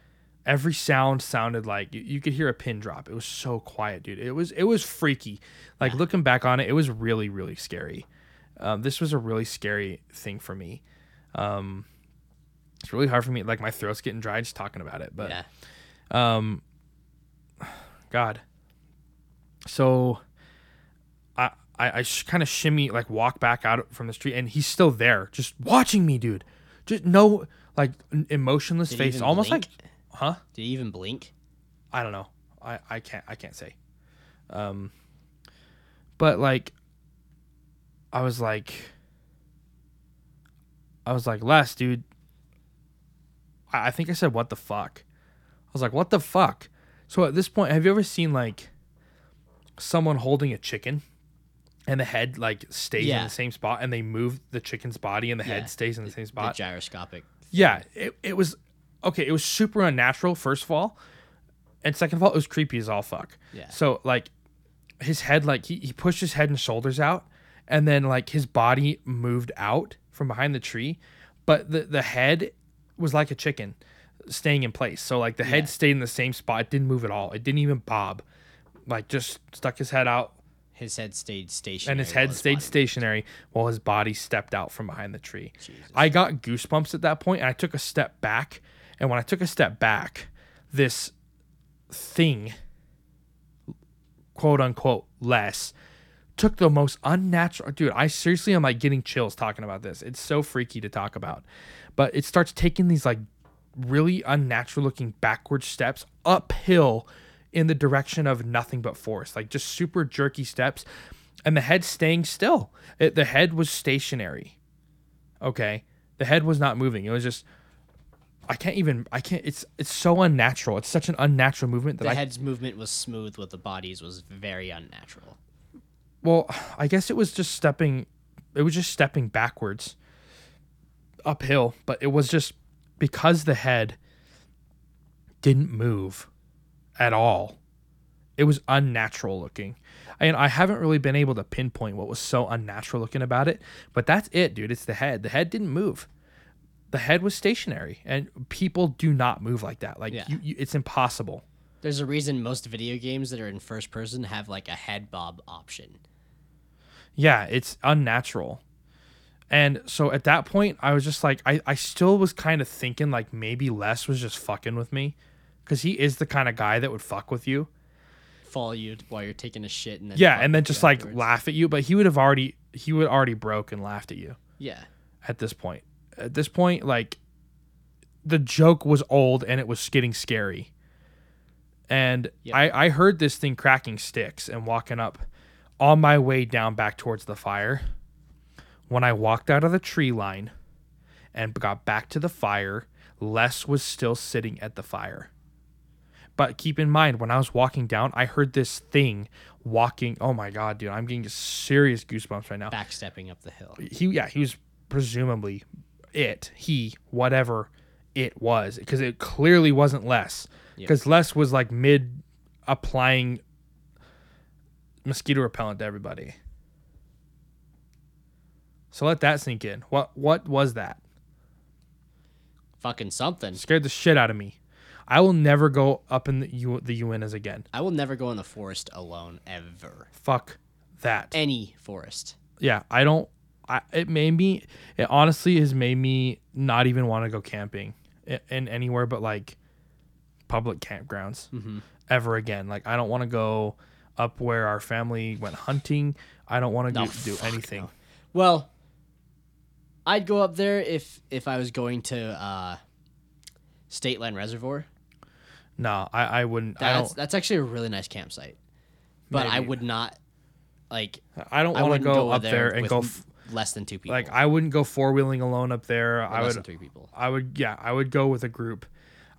every sound sounded like you, you could hear a pin drop. It was so quiet, dude. It was it was freaky. Like looking back on it, it was really really scary. Um, this was a really scary thing for me. Um, it's really hard for me. Like my throat's getting dry just talking about it. But yeah. um, God. So, I I, I sh- kind of shimmy like walk back out from the street, and he's still there, just watching me, dude. Just no like emotionless Did face, almost blink? like, huh? Did he even blink? I don't know. I I can't I can't say. Um, but like, I was like, I was like, Les, dude. I, I think I said, what the fuck? I was like, what the fuck? So at this point, have you ever seen like someone holding a chicken and the head like stays in the same spot and they move the chicken's body and the Yeah. head stays in the same The spot? gyroscopic. Yeah, it, it was okay. It was super unnatural, first of all, and second of all, it was creepy as all fuck. Yeah. So like, his head, like he, he pushed his head and shoulders out, and then like his body moved out from behind the tree, but the the head was like a chicken, staying in place. So like the Yeah. head stayed in the same spot. It didn't move at all. It didn't even bob. Like just stuck his head out, His head stayed stationary. and his head stayed body- stationary while his body stepped out from behind the tree. Jesus. I got goosebumps at that point, and I took a step back. And when I took a step back, this thing, quote unquote, Les, took the most unnatural. Dude, I seriously am like getting chills talking about this. It's so freaky to talk about, but it starts taking these like really unnatural looking backward steps uphill in the direction of nothing but forest, like just super jerky steps, and the head staying still. It, the head was stationary. Okay, the head was not moving. It was just. I can't even. I can't. It's it's so unnatural. It's such an unnatural movement that The I head's movement was smooth, with the body's was very unnatural. Well, I guess it was just stepping. It was just stepping backwards, uphill. But it was just because the head didn't move at all. It was unnatural looking, and I haven't really been able to pinpoint what was so unnatural looking about it. But that's it, dude. It's the head. The head didn't move. The head was stationary, and people do not move like that. Like Yeah. you, you, it's impossible. There's a reason most video games that are in first person have like a head bob option. Yeah, it's unnatural. And so at that point, I was just like, I, I still was kind of thinking like maybe Les was just fucking with me. Cause he is the kind of guy that would fuck with you. Follow you while you're taking a shit and then Yeah. And then just like afterwards. laugh at you. But he would have already, he would already broke and laughed at you yeah. at this point. At this point, like the joke was old and it was getting scary. And Yep. I, I heard this thing cracking sticks and walking up on my way down back towards the fire. When I walked out of the tree line and got back to the fire, Les was still sitting at the fire. But keep in mind, when I was walking down, I heard this thing walking. Oh my god, dude! I'm getting serious goosebumps right now Backstepping up the hill. he yeah he was presumably it he whatever it was because it clearly wasn't Les Yep. because Les was like mid applying mosquito repellent to everybody so let that sink in what what was that Fucking something. scared the shit out of me i will never go up in the, U, the Uintas again I will never go in the forest alone ever. fuck that Any forest. yeah i don't I, it made me it honestly has made me not even want to go camping in, in anywhere but like public campgrounds Mm-hmm. ever again like i don't want to go up where our family went hunting i don't want to No, do, do anything no. Well, I'd go up there if if I was going to uh, Stateline Reservoir. no i, I wouldn't i That's don't that's actually a really nice campsite. But I would not like i don't want to wouldn't go, up there and with go f- less than two people. like i wouldn't go four-wheeling alone up there or i less would than three people. i would yeah i would go with a group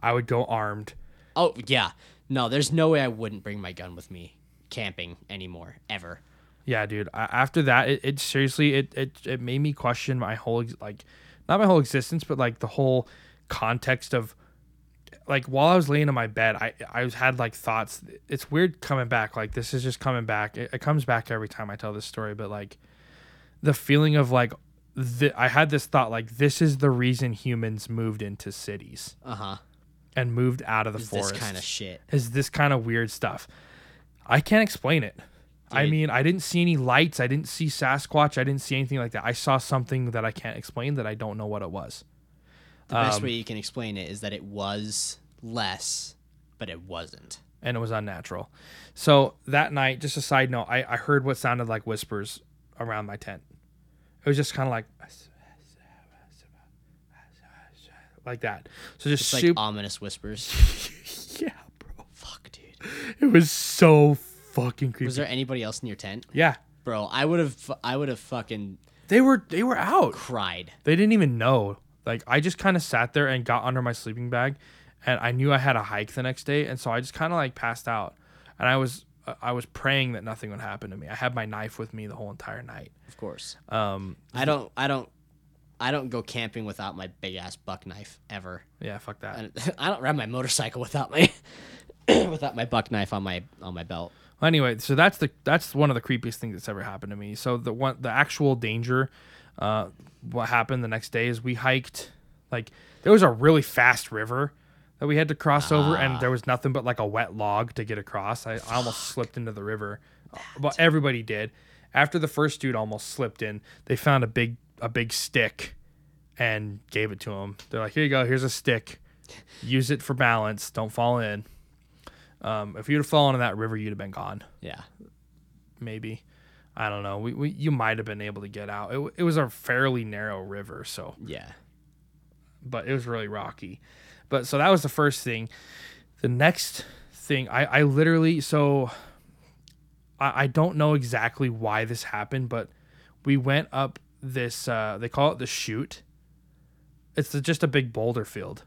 i would go armed Oh yeah, no, there's no way I wouldn't bring my gun with me camping anymore ever. Yeah, dude. I, after that, it, it seriously it, it it made me question my whole like, not my whole existence, but like the whole context of, like while I was laying in my bed, I I was had like thoughts. It's weird coming back. Like this is just coming back. It, it comes back every time I tell this story, but like, the feeling of like, the, I had this thought like this is the reason humans moved into cities Uh huh. and moved out of the Is forest. this kind of shit? is this kind of weird stuff. I can't explain it. I mean, I didn't see any lights. I didn't see Sasquatch. I didn't see anything like that. I saw something that I can't explain that I don't know what it was. The best Um, way you can explain it is that it was Les, but it wasn't. And it was unnatural. So that night, just a side note, I, I heard what sounded like whispers around my tent. It was just kind of like, like that. So just like ominous whispers. yeah, bro. Fuck, dude. It was so fucking creepy. Was there anybody else in your tent, yeah, bro? I would have. I would have fucking they were they were out. cried. They didn't even know. Like I just kind of sat there and got under my sleeping bag, and I knew I had a hike the next day, and so I just kind of like passed out, and I was I was praying that nothing would happen to me. I had my knife with me the whole entire night. Of course. Um, I don't. I don't. I don't go camping without my big ass buck knife ever. yeah, fuck that. And I don't ride my motorcycle without my without my buck knife on my on my belt. Well, anyway, so that's the that's one of the creepiest things that's ever happened to me. So the one the actual danger, uh, what happened the next day is we hiked, like there was a really fast river that we had to cross over, and there was nothing but like a wet log to get across. I, I almost slipped into the river, but everybody did. After the first dude almost slipped in, they found a big a big stick, and gave it to him. They're like, "Here you go. Here's a stick. Use it for balance. Don't fall in." Um, if you'd have fallen in that river, you'd have been gone Yeah. maybe. I don't know. We, we you might have been able to get out. It, it was a fairly narrow river, so Yeah. but it was really rocky. But so that was the first thing. The next thing, I, I literally so I, I don't know exactly why this happened, but we went up this uh they call it the chute. It's just a big boulder field.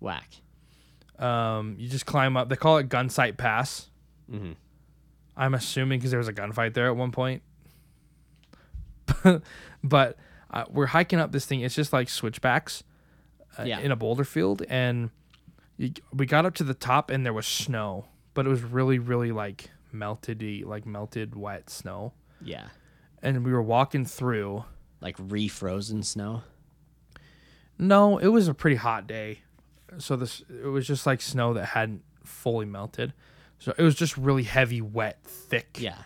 Whack. Um, you just climb up. They call it Gunsight Pass. Mm-hmm. I'm assuming because there was a gunfight there at one point. but uh, we're hiking up this thing. It's just like switchbacks uh, Yeah. in a boulder field, and we got up to the top, and there was snow, but it was really, really like melted, like melted wet snow. Yeah. And we were walking through. Like refrozen snow. No, it was a pretty hot day, so this it was just like snow that hadn't fully melted. So it was just really heavy, wet, thick. Yeah.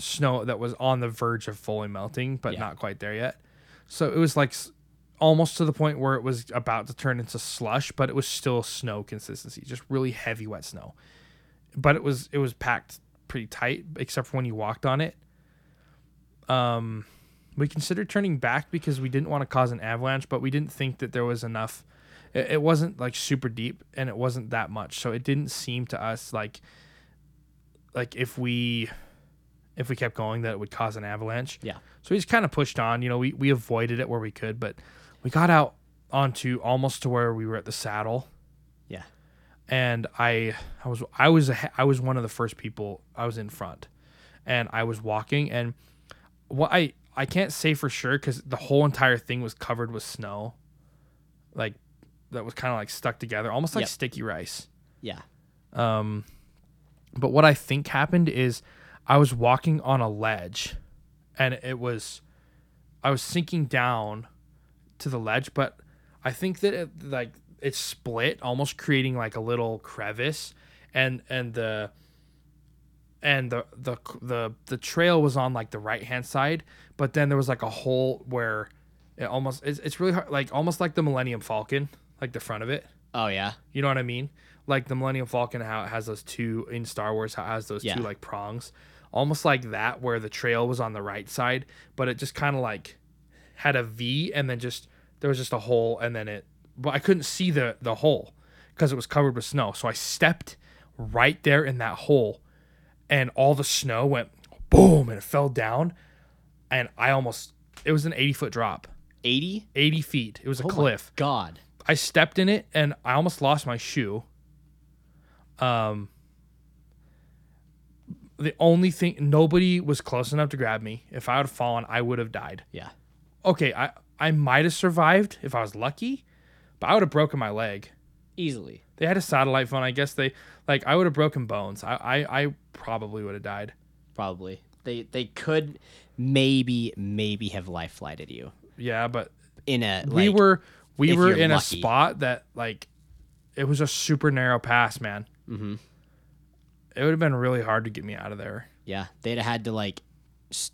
snow that was on the verge of fully melting, but Yeah. not quite there yet. So it was like almost to the point where it was about to turn into slush, but it was still snow consistency, just really heavy wet snow. But it was it was packed pretty tight, except for when you walked on it. Um, we considered turning back because we didn't want to cause an avalanche, but we didn't think that there was enough. It, it wasn't like super deep, and it wasn't that much, so it didn't seem to us like like if we if we kept going that it would cause an avalanche. Yeah. So we just kind of pushed on. You know, we, we avoided it where we could, but we got out onto almost to where we were at the saddle. Yeah. And I I was I was I was one of the first people. I was in front, and I was walking. And what I I can't say for sure because the whole entire thing was covered with snow, like that was kind of like stuck together, almost like Yep. sticky rice. Yeah. Um, but what I think happened is I was walking on a ledge, and it was I was sinking down to the ledge, but I think that it, like it split, almost creating like a little crevice, and and the and the the the the trail was on like the right hand side, but then there was like a hole where it almost it's, it's really hard, like almost like the Millennium Falcon, like the front of it. Oh yeah. You know what I mean? Like the Millennium Falcon, how it has those two in Star Wars, how it has those Yeah. two like prongs, almost like that, where the trail was on the right side, but it just kind of like had a V, and then just there was just a hole, and then it, but I couldn't see the the hole because it was covered with snow. So I stepped right there in that hole, and all the snow went boom, and it fell down, and I almost it was an eighty foot drop, 80? eighty feet. It was a Oh cliff. God. I stepped in it and I almost lost my shoe. Um the only thing nobody was close enough to grab me. If I would have fallen, I would have died. Yeah. Okay, I I might have survived if I was lucky, but I would have broken my leg. Easily. They had a satellite phone. I guess they like I would have broken bones. I I, I probably would have died. Probably. They they could maybe maybe have life flighted you Yeah, but in a we like, were we were in a spot that like it was a super narrow pass, man. hmm It would have been really hard to get me out of there. Yeah, they'd have had to like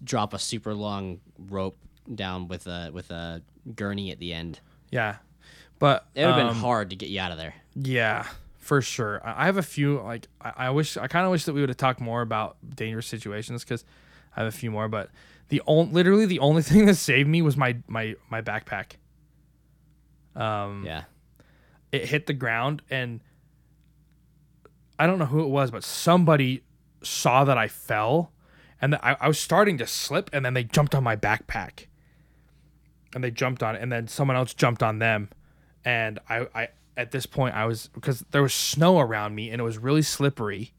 drop a super long rope down with a with a gurney at the end. Yeah, but It would have um, been hard to get you out of there. Yeah, for sure. I have a few like I, I wish I kind of wish that we would have talked more about dangerous situations because I have a few more. But the only literally the only thing that saved me was my my my backpack. Um, Yeah. it hit the ground and I don't know who it was, but somebody saw that I fell and that I, I was starting to slip and then they jumped on my backpack. And they jumped on it and then someone else jumped on them. And I, I at this point I was because there was snow around me and it was really slippery.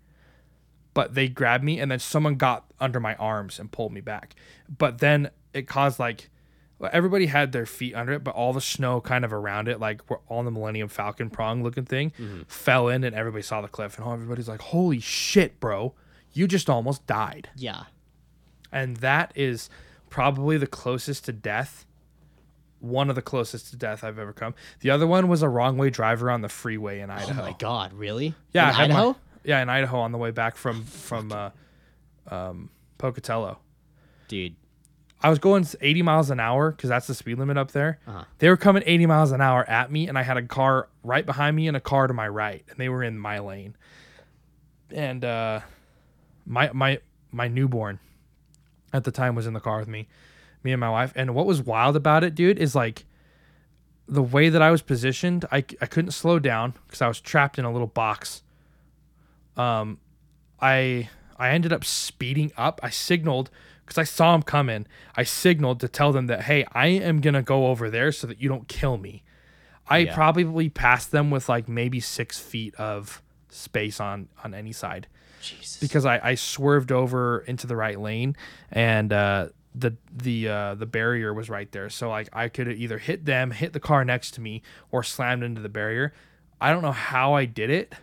But they grabbed me and then someone got under my arms and pulled me back. But then it caused like well, everybody had their feet under it, but all the snow kind of around it, like we're on the Millennium Falcon prong looking thing, mm-hmm. fell in, and everybody saw the cliff, and everybody's like, "Holy shit, bro! You just almost died." Yeah. And that is probably the closest to death. One of the closest to death I've ever come. The other one was a wrong way driver on the freeway in Idaho. Oh Idaho. my God! Really? Yeah, In had my- Idaho, yeah, in Idaho on the way back from from uh, um, Pocatello. dude. I was going 80 miles an hour because that's the speed limit up there. Uh-huh. They were coming 80 miles an hour at me, and I had a car right behind me and a car to my right, and they were in my lane. And uh, my my my newborn at the time was in the car with me, me and my wife. And what was wild about it, dude, is like the way that I was positioned, I, I couldn't slow down because I was trapped in a little box. Um, I I ended up speeding up. I signaled because I saw him coming. I signaled to tell them that hey, I am gonna go over there so that you don't kill me. I Yeah. probably passed them with like maybe six feet of space on on any side Jesus. because I, I swerved over into the right lane and uh, the the uh, the barrier was right there. So like I could either hit them, hit the car next to me, or slammed into the barrier. I don't know how I did it,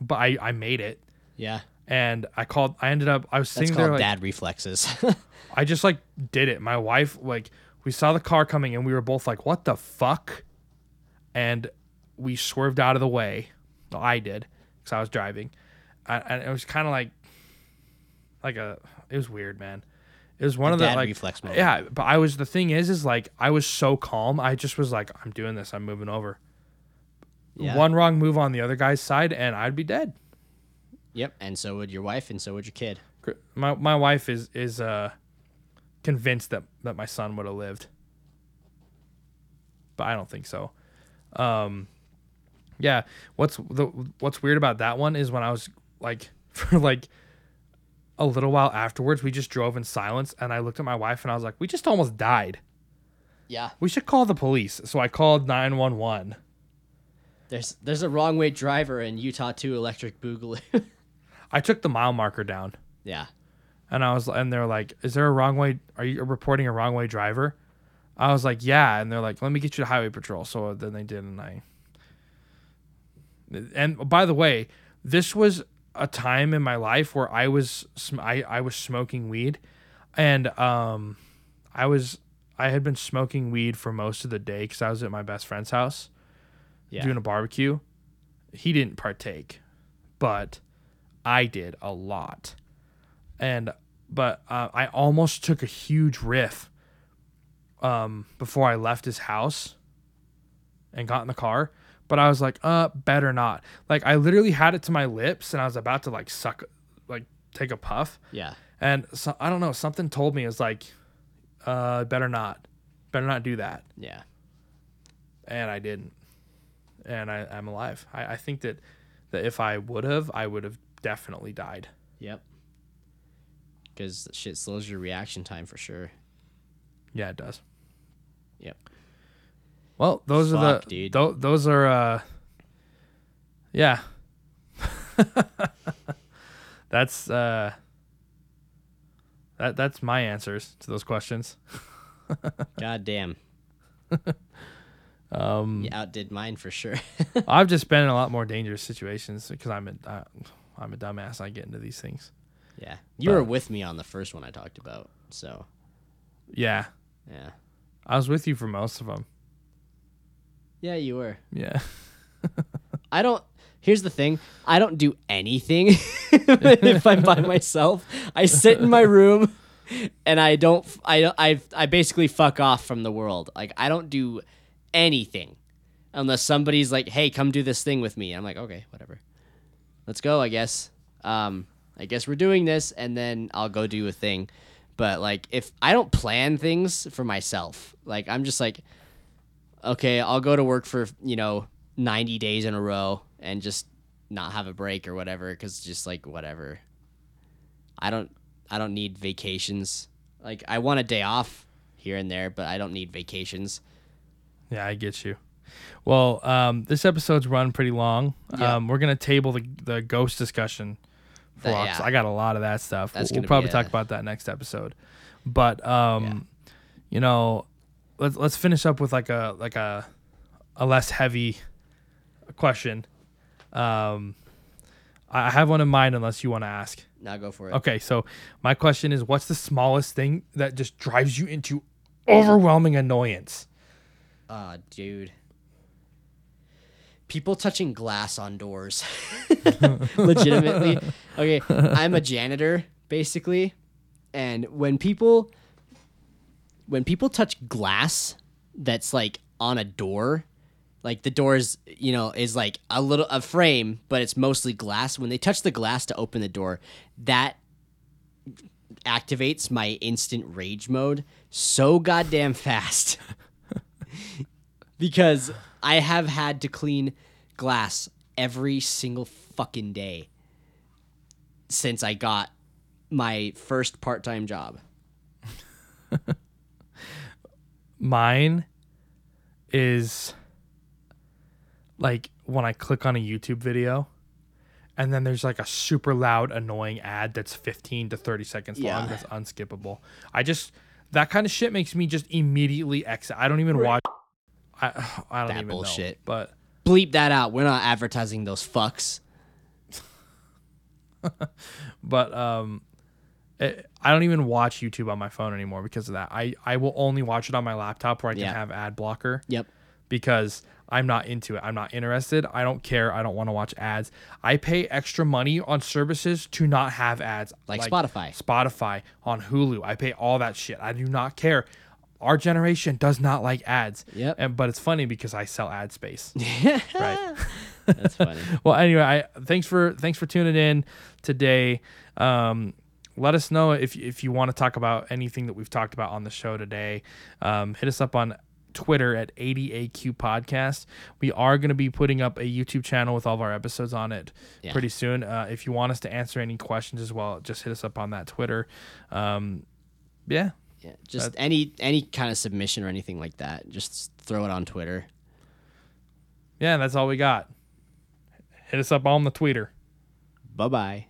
but I, I made it. yeah. And I called. I ended up. I was That's sitting called there. Like, dad reflexes. I just like did it. My wife like we saw the car coming and we were both like, "What the fuck?" And we swerved out of the way. Well, I did because I was driving, I, and it was kind of like, like a. It was weird, man. It was one of the like reflex moment. yeah. But I was the thing is is like I was so calm. I just was like, I'm doing this. I'm moving over. Yeah. One wrong move on the other guy's side, and I'd be dead. Yep. And so would your wife, and so would your kid. My my wife is is uh convinced that that my son would have lived. But I don't think so. Um yeah, what's the what's weird about that one is when I was like for like a little while afterwards we just drove in silence and I looked at my wife and I was like, "We just almost died. Yeah. We should call the police." So I called 911. There's there's a wrong way driver in Utah 2 Electric Boogaloo. I took the mile marker down. yeah. And I was, and they're like, "Is there a wrong way? Are you reporting a wrong way driver?" I was like, "Yeah." And they're like, "Let me get you to highway patrol." So then they did, and I. And by the way, this was a time in my life where I was, sm- I I was smoking weed, and um, I was, I had been smoking weed for most of the day because I was at my best friend's house Yeah. doing a barbecue. He didn't partake, but I did a lot. And but uh, I almost took a huge riff um, before I left his house and got in the car. But I was like, uh, better not. Like I literally had it to my lips and I was about to like suck, like take a puff. yeah. And so I don't know, something told me it's like, uh, better not, better not do that Yeah. and I didn't, and I, I'm alive. I, I think that that if I would have, I would have definitely died. Yep. Because shit slows your reaction time for sure. Yeah, it does. Yep. Well, those are the dude. tho- those are uh, yeah. that's uh, that that's my answers to those questions. God damn. Um, You outdid mine for sure. I've just been in a lot more dangerous situations because I'm a uh, I'm a dumbass. I get into these things. yeah. You were with me on the first one I talked about. So, Yeah, yeah. I was with you for most of them. Yeah, you were. Yeah. I don't. Here's the thing. I don't do anything if I'm by myself. I sit in my room, and I don't. I I I basically fuck off from the world. Like I don't do anything unless somebody's like, "Hey, come do this thing with me." I'm like, "Okay, whatever. Let's go." I guess. Um, I guess we're doing this, and then I'll go do a thing. But like, if I don't plan things for myself, like I'm just like, okay, I'll go to work for, you know, 90 days in a row and just not have a break or whatever cuz just like whatever. I don't I don't need vacations. Like I want a day off here and there, but I don't need vacations. Yeah, I get you. Well, um, this episode's run pretty long. Yeah. Um, we're gonna table the the ghost discussion. For That- a yeah. I got a lot of that stuff. That's we'll, we'll probably be talk about that next episode. But um, you know, let's let's finish up with like a like a a less heavy question. Um, I I have one in mind, unless you want to ask. Now go for it. Okay, so my question is, what's the smallest thing that just drives you into overwhelming annoyance? Ah, dude. People touching glass on doors. Legitimately. Okay, I'm a janitor basically, and when people when people touch glass that's like on a door, like the door is, you know, is like a little a frame, but it's mostly glass. When they touch the glass to open the door, that activates my instant rage mode so goddamn fast. because I have had to clean glass every single fucking day since I got my first part-time job. Mine is like when I click on a YouTube video and then there's like a super loud annoying ad that's 15 to 30 seconds Yeah. long that's unskippable. I just that kind of shit makes me just immediately exit. I don't even watch I I don't That even bullshit. know. But Bleep that out. We're not advertising those fucks. but um it, I don't even watch YouTube on my phone anymore because of that. I I will only watch it on my laptop where I can Yeah. have ad blocker. Yep. because I'm not into it. I'm not interested. I don't care. I don't want to watch ads. I pay extra money on services to not have ads. Like Spotify. Spotify, on Hulu. I pay all that shit. I do not care. Our generation does not like ads. Yep. And but it's funny because I sell ad space. right. That's funny. Well, anyway, I thanks for thanks for tuning in today. Um, let us know if if you want to talk about anything that we've talked about on the show today. Um, hit us up on Twitter at 80AQ Podcast. We are going to be putting up a YouTube channel with all of our episodes on it Yeah. pretty soon. Uh, if you want us to answer any questions as well, just hit us up on that Twitter. Um, yeah, Yeah, just any any kind of submission or anything like that, just throw it on Twitter. yeah, that's all we got. Hit us up on the Twitter. Bye bye.